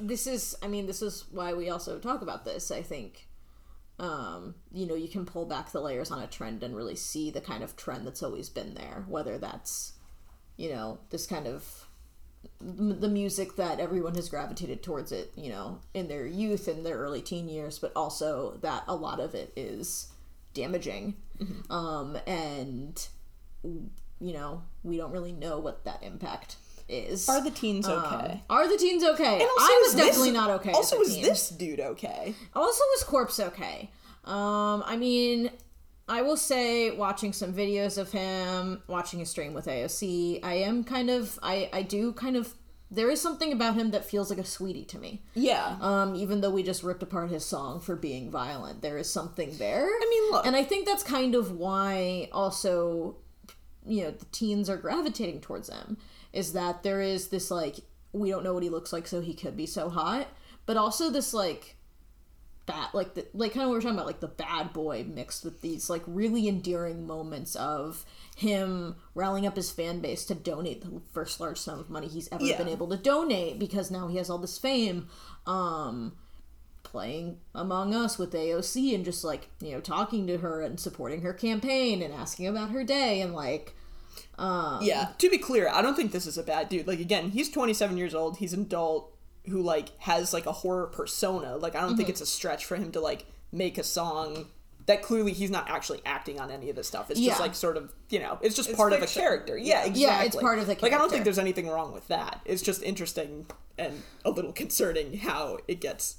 this is, I mean, this is why we also talk about this. I think, um, you know, you can pull back the layers on a trend and really see the kind of trend that's always been there, whether that's, you know, this kind of the music that everyone has gravitated towards it, you know, in their youth and their early teen years, but also that a lot of it is damaging. Um, and, you know, we don't really know what that impact is. are the teens Um, okay are the teens okay? And also, I was is this- definitely not okay. also as a is teen. this dude okay Also, was Corpse okay? Um, I mean, I will say, watching some videos of him, watching his stream with AOC, I am kind of, I, I do kind of, there is something about him that feels like a sweetie to me. yeah Um, even though we just ripped apart his song for being violent, there is something there. I mean, look. and I think that's kind of why also, you know, the teens are gravitating towards him. Is that there is this like we don't know what he looks like, so he could be so hot, but also this like bad like the like kind of what we we're talking about like the bad boy mixed with these like really endearing moments of him rallying up his fan base to donate the first large sum of money he's ever Yeah. been able to donate because now he has all this fame um playing among us with AOC and just like you know talking to her and supporting her campaign and asking about her day and like um, yeah to be clear i don't think this is a bad dude like again he's 27 years old he's an adult who like has like a horror persona like i don't think it's a stretch for him to like make a song that clearly he's not actually acting on any of this stuff. It's Yeah. just like sort of you know it's just It's part of a character. Yeah exactly Yeah, it's part of the like i don't think there's anything wrong with that. It's just interesting and a little concerning how it gets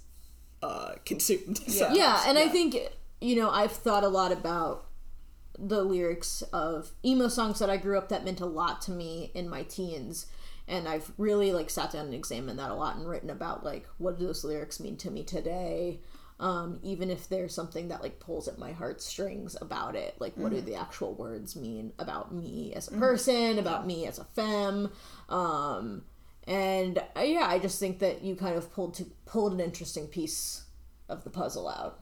uh consumed So, yeah and i think you know i've thought a lot about the lyrics of emo songs that i grew up that meant a lot to me in my teens and i've really like sat down and examined that a lot and written about like what do those lyrics mean to me today? Um, even if there's something that like pulls at my heartstrings about it like what do the actual words mean about me as a person about me as a femme? Um, and uh, yeah i just think that you kind of pulled to pulled an interesting piece of the puzzle out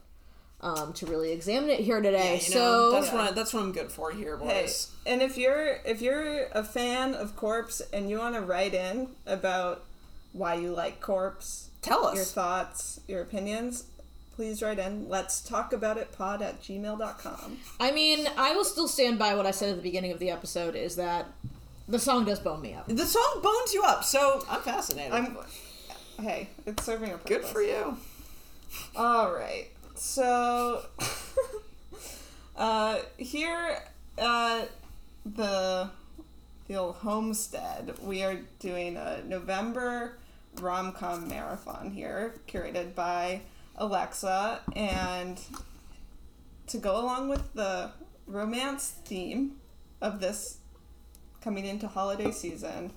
um, to really examine it here today. you know, so that's what I, that's what i'm good for here Hey, boys and if you're if you're a fan of Corpse and you want to write in about why you like Corpse, tell us your thoughts, your opinions, please write in. Let's talk about it pod at gmail.com. I mean, I will still stand by what I said at the beginning of the episode: is that the song does bone me up. the song bones you up so i'm fascinated I'm hey, it's serving a purpose. Good for you. All right. So, uh, here at the the old homestead, we are doing a November rom com marathon here, curated by Alexa, and to go along with the romance theme of this coming into holiday season.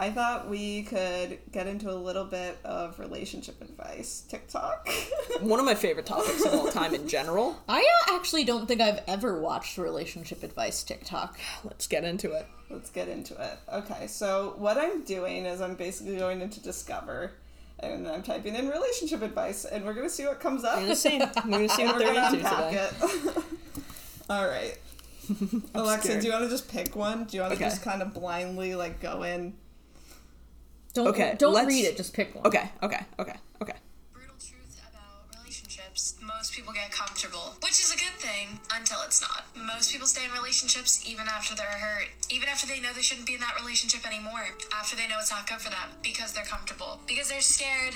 I thought we could get into a little bit of relationship advice. TikTok. One of my favorite topics of all time in general. I uh, actually don't think I've ever watched relationship advice TikTok. Let's get into it. Let's get into it. Okay, so what I'm doing is I'm basically going into Discover and I'm typing in relationship advice and we're gonna see what comes up. I'm gonna see. I'm gonna see and what we're they're gonna into unpack today. it. All right. Alexa, scared. do you want to just pick one? Do you want to Okay. just kind of blindly like go in? Don't Okay, don't let's- read it, just pick one. Okay. Okay. Okay. Okay. brutal truth about relationships. Most people get comfortable, which is a good thing until it's not. Most people stay in relationships even after they're hurt, even after they know they shouldn't be in that relationship anymore, after they know it's not good for them because they're comfortable, because they're scared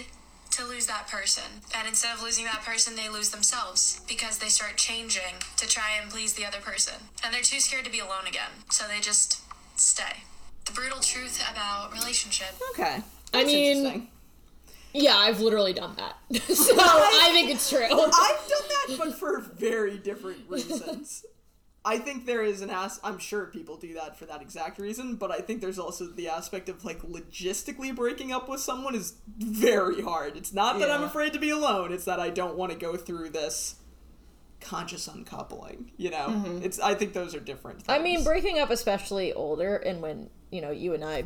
to lose that person. And instead of losing that person, they lose themselves because they start changing to try and please the other person. And they're too scared to be alone again, so they just stay. The brutal truth about relationships. Okay. I That's mean- interesting. Yeah, I've literally done that. so I think it's true. I've done that, but for very different reasons. I think there is an as. I'm sure people do that for that exact reason, but I think there's also the aspect of like logistically breaking up with someone is very hard. It's not that I'm afraid to be alone; it's that I don't want to go through this conscious uncoupling. You know, mm-hmm. it's. I think those are different. Things. I mean, breaking up, especially older, and when you know you and I,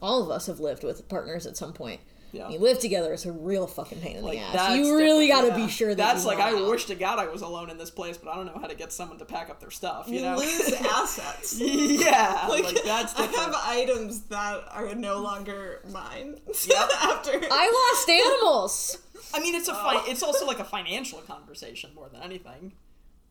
all of us have lived with partners at some point. Yeah. You live together; it's a real fucking pain in Like, the ass. You really got to yeah. be sure that that's like I out. wish to God I was alone in this place, but I don't know how to get someone to pack up their stuff. You, You know, lose assets. yeah, like, that's I have items that are no longer mine. Yep. After I lost animals. I mean, it's a oh. fi- it's also like a financial conversation more than anything.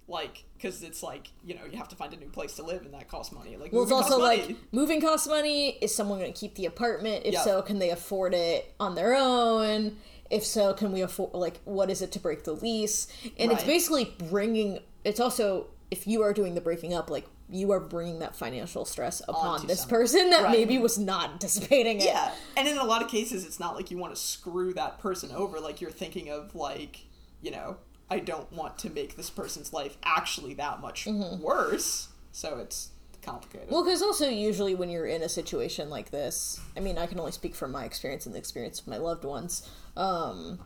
Like, because it's like you know you have to find a new place to live, and that costs money. Like, Well, it's also like money. moving costs money. Is someone going to keep the apartment? If Yeah. so, can they afford it on their own? If so, can we afford? Like, what is it to break the lease? And it's basically bringing. It's also if you are doing the breaking up, like you are bringing that financial stress upon Onto this someone. person that Right. maybe was not anticipating it. yeah, and in a lot of cases, it's not like you want to screw that person over. Like you're thinking of like you know I don't want to make this person's life actually that much worse. So it's complicated. Mm-hmm. Well, because also usually when you're in a situation like this, I mean, I can only speak from my experience and the experience of my loved ones. Um,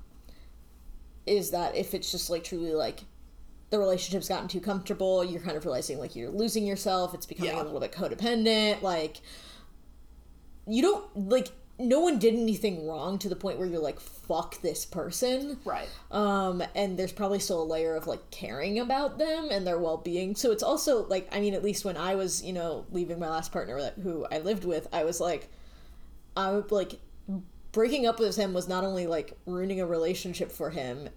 is that if it's just like truly like the relationship's gotten too comfortable, you're kind of realizing like you're losing yourself. It's becoming Yeah. a little bit codependent. Like you don't like no one did anything wrong to the point where you're like fuck this person right. um and there's probably still a layer of like caring about them and their well-being so it's also like i mean at least when i was you know leaving my last partner that- who i lived with i was like i would like breaking up with him was not only like ruining a relationship for him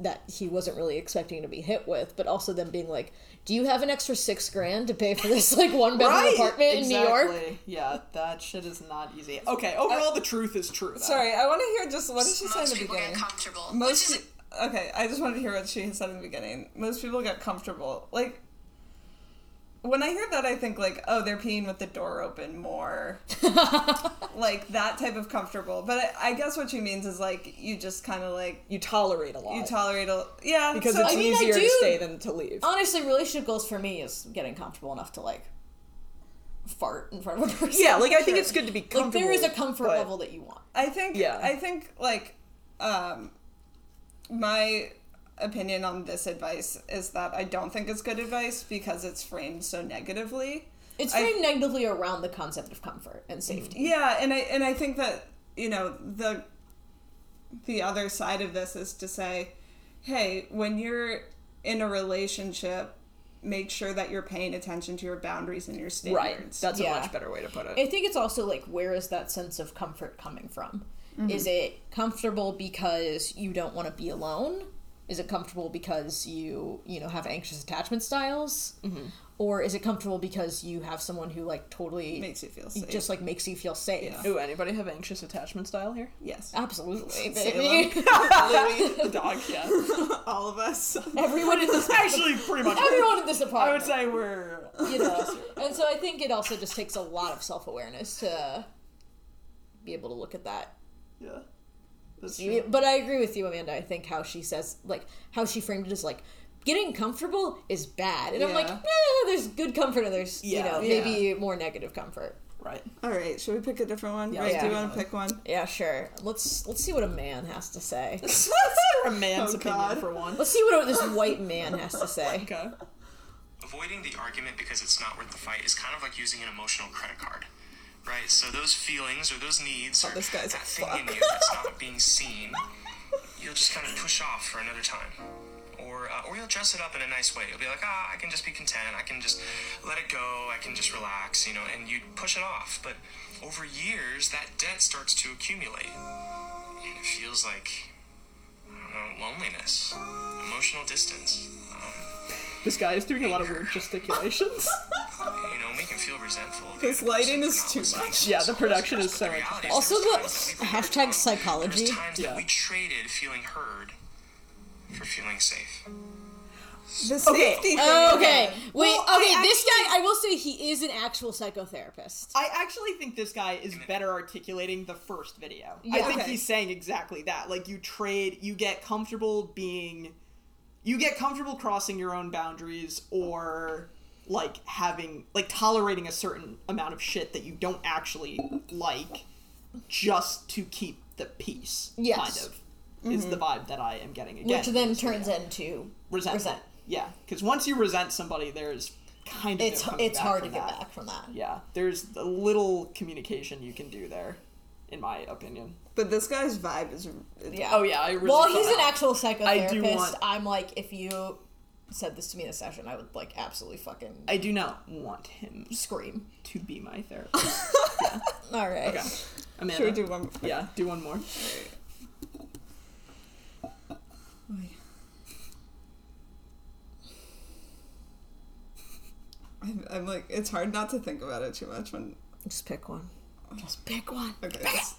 that he wasn't really expecting to be hit with but also them being like do you have an extra six grand to pay for this like one bedroom Right. apartment in new york Yeah, that shit is not easy. Okay, overall, the truth is true. Though. Sorry, I want to hear just what did she say in Most the people beginning? get comfortable, Most which is pe- okay, I just wanted to hear what she said in the beginning. Most people get comfortable. Like when I hear that, I think like, oh, they're peeing with the door open more, like that type of comfortable. But I, I guess what she means is like you just kind of like You tolerate a lot. you tolerate a yeah because so- it's I mean, I easier do- to stay than to leave. honestly relationship goals for me is getting comfortable enough to like fart in front of a person yeah, like I think it's good to be comfortable. like there is a comfort level that you want I think Yeah. I think like um my opinion on this advice is that I don't think it's good advice because it's framed so negatively. it's I- framed negatively around the concept of comfort and safety Yeah, and I and I think that, you know, the the other side of this is to say, hey, when you're in a relationship, make sure that you're paying attention to your boundaries and your standards. right. That's Yeah. a much better way to put it. i think it's also like where is that sense of comfort coming from mm-hmm. is it comfortable because you don't want to be alone is it comfortable because you you know have anxious attachment styles Mm-hmm. or is it comfortable because you have someone who like totally Makes you feel safe. just like makes you feel safe Yeah. Ooh, anybody have anxious attachment style here? yes. absolutely Salem. baby. the dog, yeah. All of us. everyone in this Actually, pretty much. everyone in this apartment I would say we're. you know and so i think it also just takes a lot of self-awareness to be able to look at that Yeah. That's You- true. But I agree with you, Amanda. I think how she says, like, how she framed it is like, getting comfortable is bad. And I'm like, eh, there's good comfort and there's, you Yeah. know, Yeah. maybe more negative comfort. Right. All right, should we pick a different one? Yeah, right, yeah. do you want to pick one? Yeah, sure. Let's let's see what a man has to say. Let's hear a man's Oh, opinion God. for one. Let's see what this white man has to say. Okay. avoiding the argument because it's not worth the fight is kind of like using an emotional credit card right so those feelings or those needs or Oh, this guy's a that thing in you that's not being seen you'll just kind of push off for another time or, uh, or you'll dress it up in a nice way. You'll be like, ah, I can just be content. I can just let it go. I can just relax, you know, and you push it off. But over years, that debt starts to accumulate. And it feels like, I don't know, loneliness, emotional distance. Um, This guy is doing a lot of weird gesticulations. you know, make him feel resentful. His lighting is too much. Yeah, the production is so The reality Also, the times that we hashtag psychology. There's times Yeah. that we traded feeling heard for feeling safe. The safety thing. Oh, okay. Wait, Well, I okay, this actually- guy, I will say he is an actual psychotherapist. I actually think this guy is better articulating the first video. I think Okay. he's saying exactly that. Like you trade, you get comfortable being, you get comfortable crossing your own boundaries or like having like tolerating a certain amount of shit that you don't actually like just to keep the peace. Yes. Kind of is the mm-hmm. vibe that I am getting again. Which then turns into resentment. resent. Yeah, because once you resent somebody, there's kind of It's no it's hard to get that. back from that. Yeah, there's a little communication you can do there, in my opinion. But this guy's vibe is. Yeah. Oh yeah, I really. well, he's an actual psychotherapist. I do psychotherapist. want- I'm like, if you said this to me in a session, I would like absolutely fucking I do not want him scream. to be my therapist. All right. Okay, Amanda. Should we do one? More? Yeah, do one more. I'm, I'm like, it's hard not to think about it too much when. Just pick one. Just pick one. Okay. this-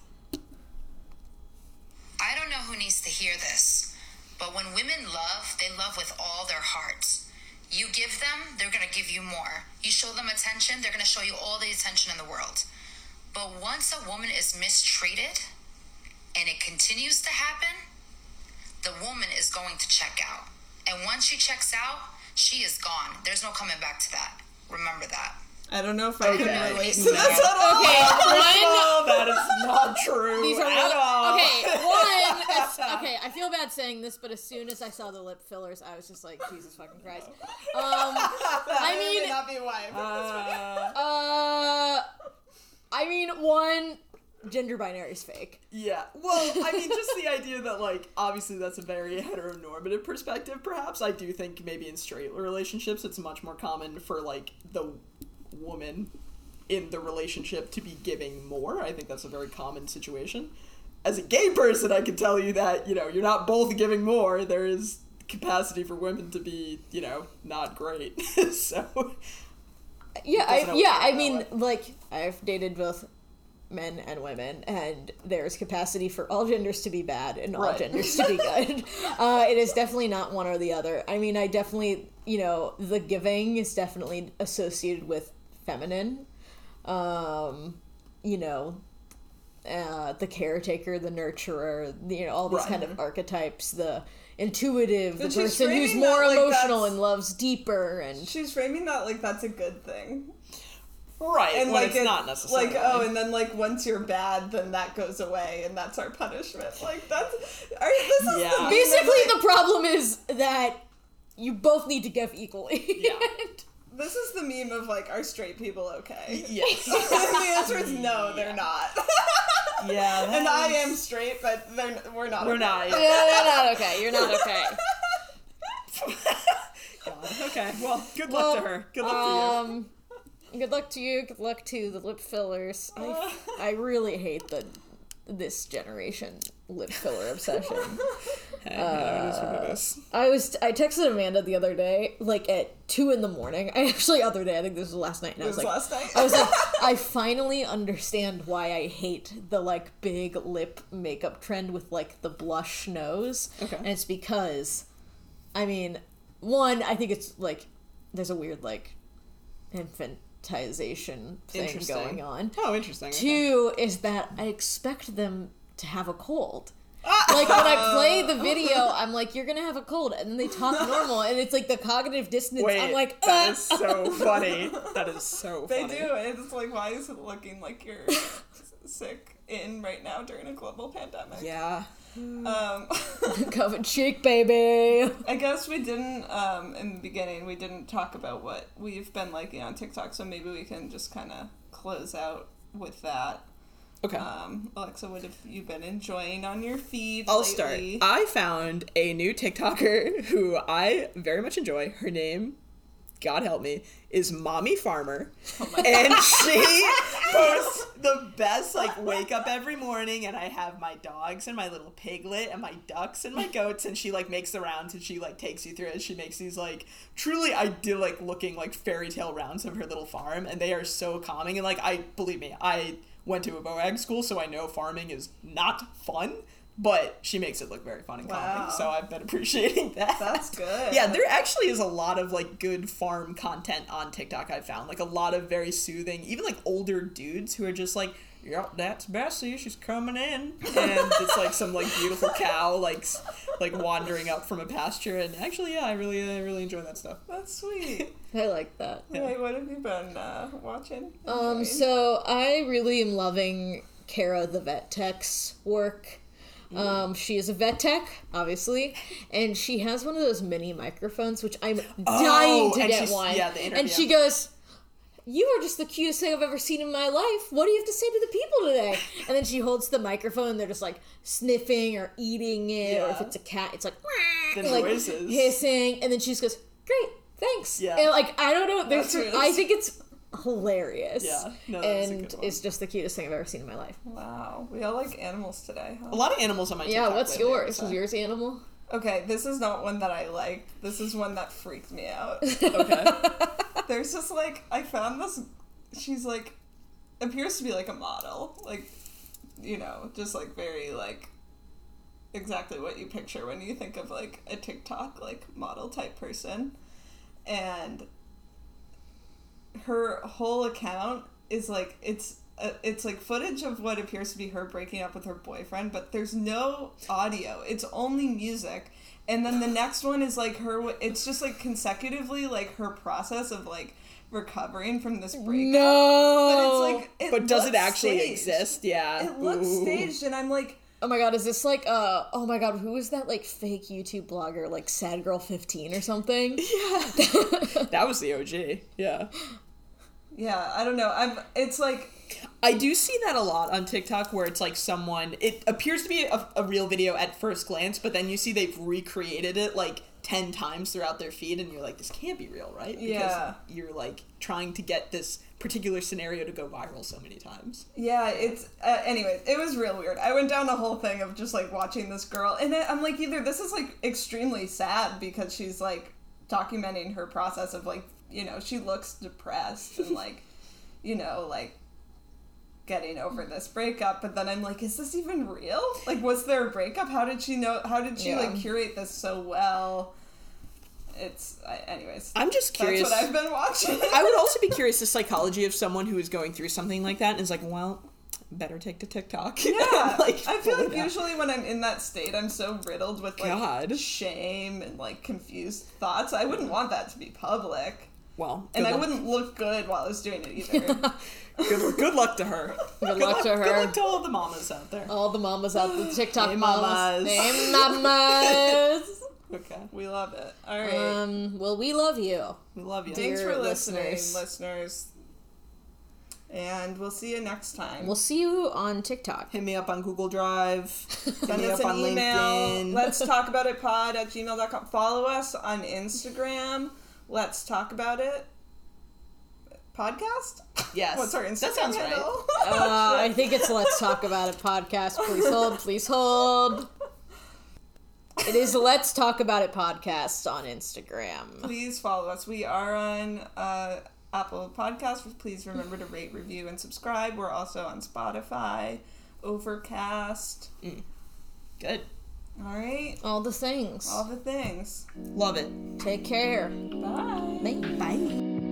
I don't know who needs to hear this, but when women love, they love with all their hearts. You give them, they're gonna give you more. You show them attention, they're gonna show you all the attention in the world. But once a woman is mistreated and it continues to happen, the woman is going to check out. And once she checks out, she is gone. There's no coming back to that. Remember that. I don't know if I Okay. can relate to No. this at all. Okay, one. Oh, that is not true These are at really, all. okay. One. as- okay, I feel bad saying this, but as soon as I saw the lip fillers, I was just like, Jesus fucking Christ. Um, I mean, not be why. Uh, uh, I mean, one. Gender binary is fake. Yeah. Well, I mean, just the idea that, like, obviously that's a very heteronormative perspective, perhaps. I do think maybe in straight relationships, it's much more common for, like, the woman in the relationship to be giving more. I think that's a very common situation. As a gay person, I can tell you that, you know, you're not both giving more. There is capacity for women to be, you know, not great. so, Yeah, I, yeah. I mean, way. like I've dated both men and women, and there's capacity for all genders to be bad and all Right. genders to be good. uh, it is definitely not one or the other. I mean, I definitely, you know, the giving is definitely associated with feminine. Um, you know, uh, the caretaker, the nurturer, you know, all these Right. kind of archetypes. The intuitive, But the person who's more like emotional and loves deeper, and She's framing that like that's a good thing. right. And when like it's not necessarily. like oh, and then like once you're bad, then that goes away, and that's our punishment. Like that's are, this is Yeah. the Basically, the problem is that you both need to give equally. Yeah. this is the meme of like are straight people okay? Yes. the answer is no, they're not. Yeah. and I am straight, but they're we're not. We're okay. not. yeah, you're not okay. You're not okay. God. Okay. Well, good luck to her. Good luck to you. Um, good luck to you. Good luck to the lip fillers. I, I really hate the this generation lip filler obsession. Hey, it is what it is. I was I texted Amanda the other day, like at two in the morning. I actually other day, I think this was last night, and I was was like, last night? I was like, I finally understand why I hate the like big lip makeup trend with like the blush nose. Okay. and it's because, I mean, one, I think it's like there's a weird like infantization thing going on. Oh, interesting. okay. Two is that I expect them to have a cold. Like when I play the video, I'm like, "You're gonna have a cold," and then they talk normal, and it's like the cognitive dissonance. Wait, I'm like, that "Ah." is so funny. That is so funny. They funny. do. It's like, why is it looking like you're sick in right now during a global pandemic? Yeah. Um, covered cheek, baby. I guess we didn't, um, in the beginning, we didn't talk about what we've been liking on TikTok, so maybe we can just kind of close out with that. Okay. Um, Alexa, what have you been enjoying on your feed? I'll start. I found a new TikToker who I very much enjoy. Her name, God help me, is Mommy Farmer. and she posts the best, like, wake up every morning and I have my dogs and my little piglet and my ducks and my goats and she, like, makes the rounds and she, like, takes you through it. She makes these, like, truly idyllic looking, like, fairy tale rounds of her little farm and they are so calming. And, like, I, believe me, I went to a BOAG school, so I know farming is not fun but she makes it look very fun and Wow. calming. So I've been appreciating that. That's good. Yeah, there actually is a lot of like good farm content on TikTok. I've found like a lot of very soothing, even like older dudes who are just like, "Yep, that's Bessie. She's coming in," and it's like some like beautiful cow like like wandering up from a pasture. And actually, yeah, I really I really enjoy that stuff. That's sweet. I like that. Wait, what have you been uh, watching? Um, Enjoying? so I really am loving Kara the vet tech's work. Um, she is a vet tech, obviously, and she has one of those mini microphones, which I'm dying to Oh, and get she's- one. yeah, the and she goes, "You are just the cutest thing I've ever seen in my life. What do you have to say to the people today?" And then she holds the microphone, and they're just like sniffing or eating it, or if it's a cat, it's like, The like noises. hissing, and then she just goes, "Great, thanks." Yeah. and like I don't know, there's That's I think it's hilarious. Yeah, no, and it's just the cutest thing I've ever seen in my life. Wow, we all like animals today, huh? A lot of animals on my Yeah, what's lately, yours? so- Is yours animal? Okay, this is not one that I liked. This is one that freaked me out. Okay. There's just like I found this. She's like appears to be like a model, like you know, just like very like exactly what you picture when you think of like a TikTok like model type person, and her whole account is like it's. Uh, it's like footage of what appears to be her breaking up with her boyfriend, but there's no audio. It's only music. And then the next one is like her. It's just like consecutively like her process of like recovering from this breakup. No. But it's like, it But does it actually staged. exist? Yeah. It looks Ooh. staged, and I'm like, Oh my god, is this like uh oh my god, who is that like fake YouTube blogger, like Sad Girl 15 or something? Yeah. That was the OG. Yeah. Yeah, I don't know. I'm. It's like I do see that a lot on TikTok where it's like someone, it appears to be a, a real video at first glance, but then you see they've recreated it like 10 times throughout their feed, and you're like, this can't be real, right? Because Yeah. you're like trying to get this particular scenario to go viral so many times. Yeah, it's uh, anyway. It was real weird. I went down the whole thing of just like watching this girl, and I'm like, either this is like extremely sad because she's like documenting her process of like, you know, she looks depressed and like, you know, like getting over this breakup. But then I'm like, is this even real? Like, was there a breakup? How did she know? How did she Yeah. like curate this so well? It's I, anyways. I'm just curious. That's what I've been watching. I would also be curious the psychology of someone who is going through something like that and is like, well, better take to TikTok. Yeah, like, I feel like usually when I'm in that state, I'm so riddled with like God. shame and like confused thoughts. I wouldn't want that to be public, Well, and good I wouldn't look good while I was doing it either. Good, good luck to her. Good luck to her. Good luck to all the mamas out there. All the mamas out the TikTok Hey, mamas. mamas. Hey mamas. Okay. we love it. All right, um, well we love you. We love you. thanks for listening, listeners. listeners. And we'll see you next time. We'll see you on TikTok. Hit me up on Google Drive. Send us an email. LinkedIn. Let's talk about it pod at gmail.com. Follow us on Instagram. Let's talk about it. Podcast? yes. What's our Instagram That sounds right. handle? Uh, I think it's Let's Talk About It podcast. Please hold, please hold. It is Let's Talk About It podcast on Instagram. Please follow us. We are on uh, Apple Podcasts. Please remember to rate, review, and subscribe. We're also on Spotify, Overcast. Good. All right, All the things. all the things. Love it. Take care. Bye. Bye.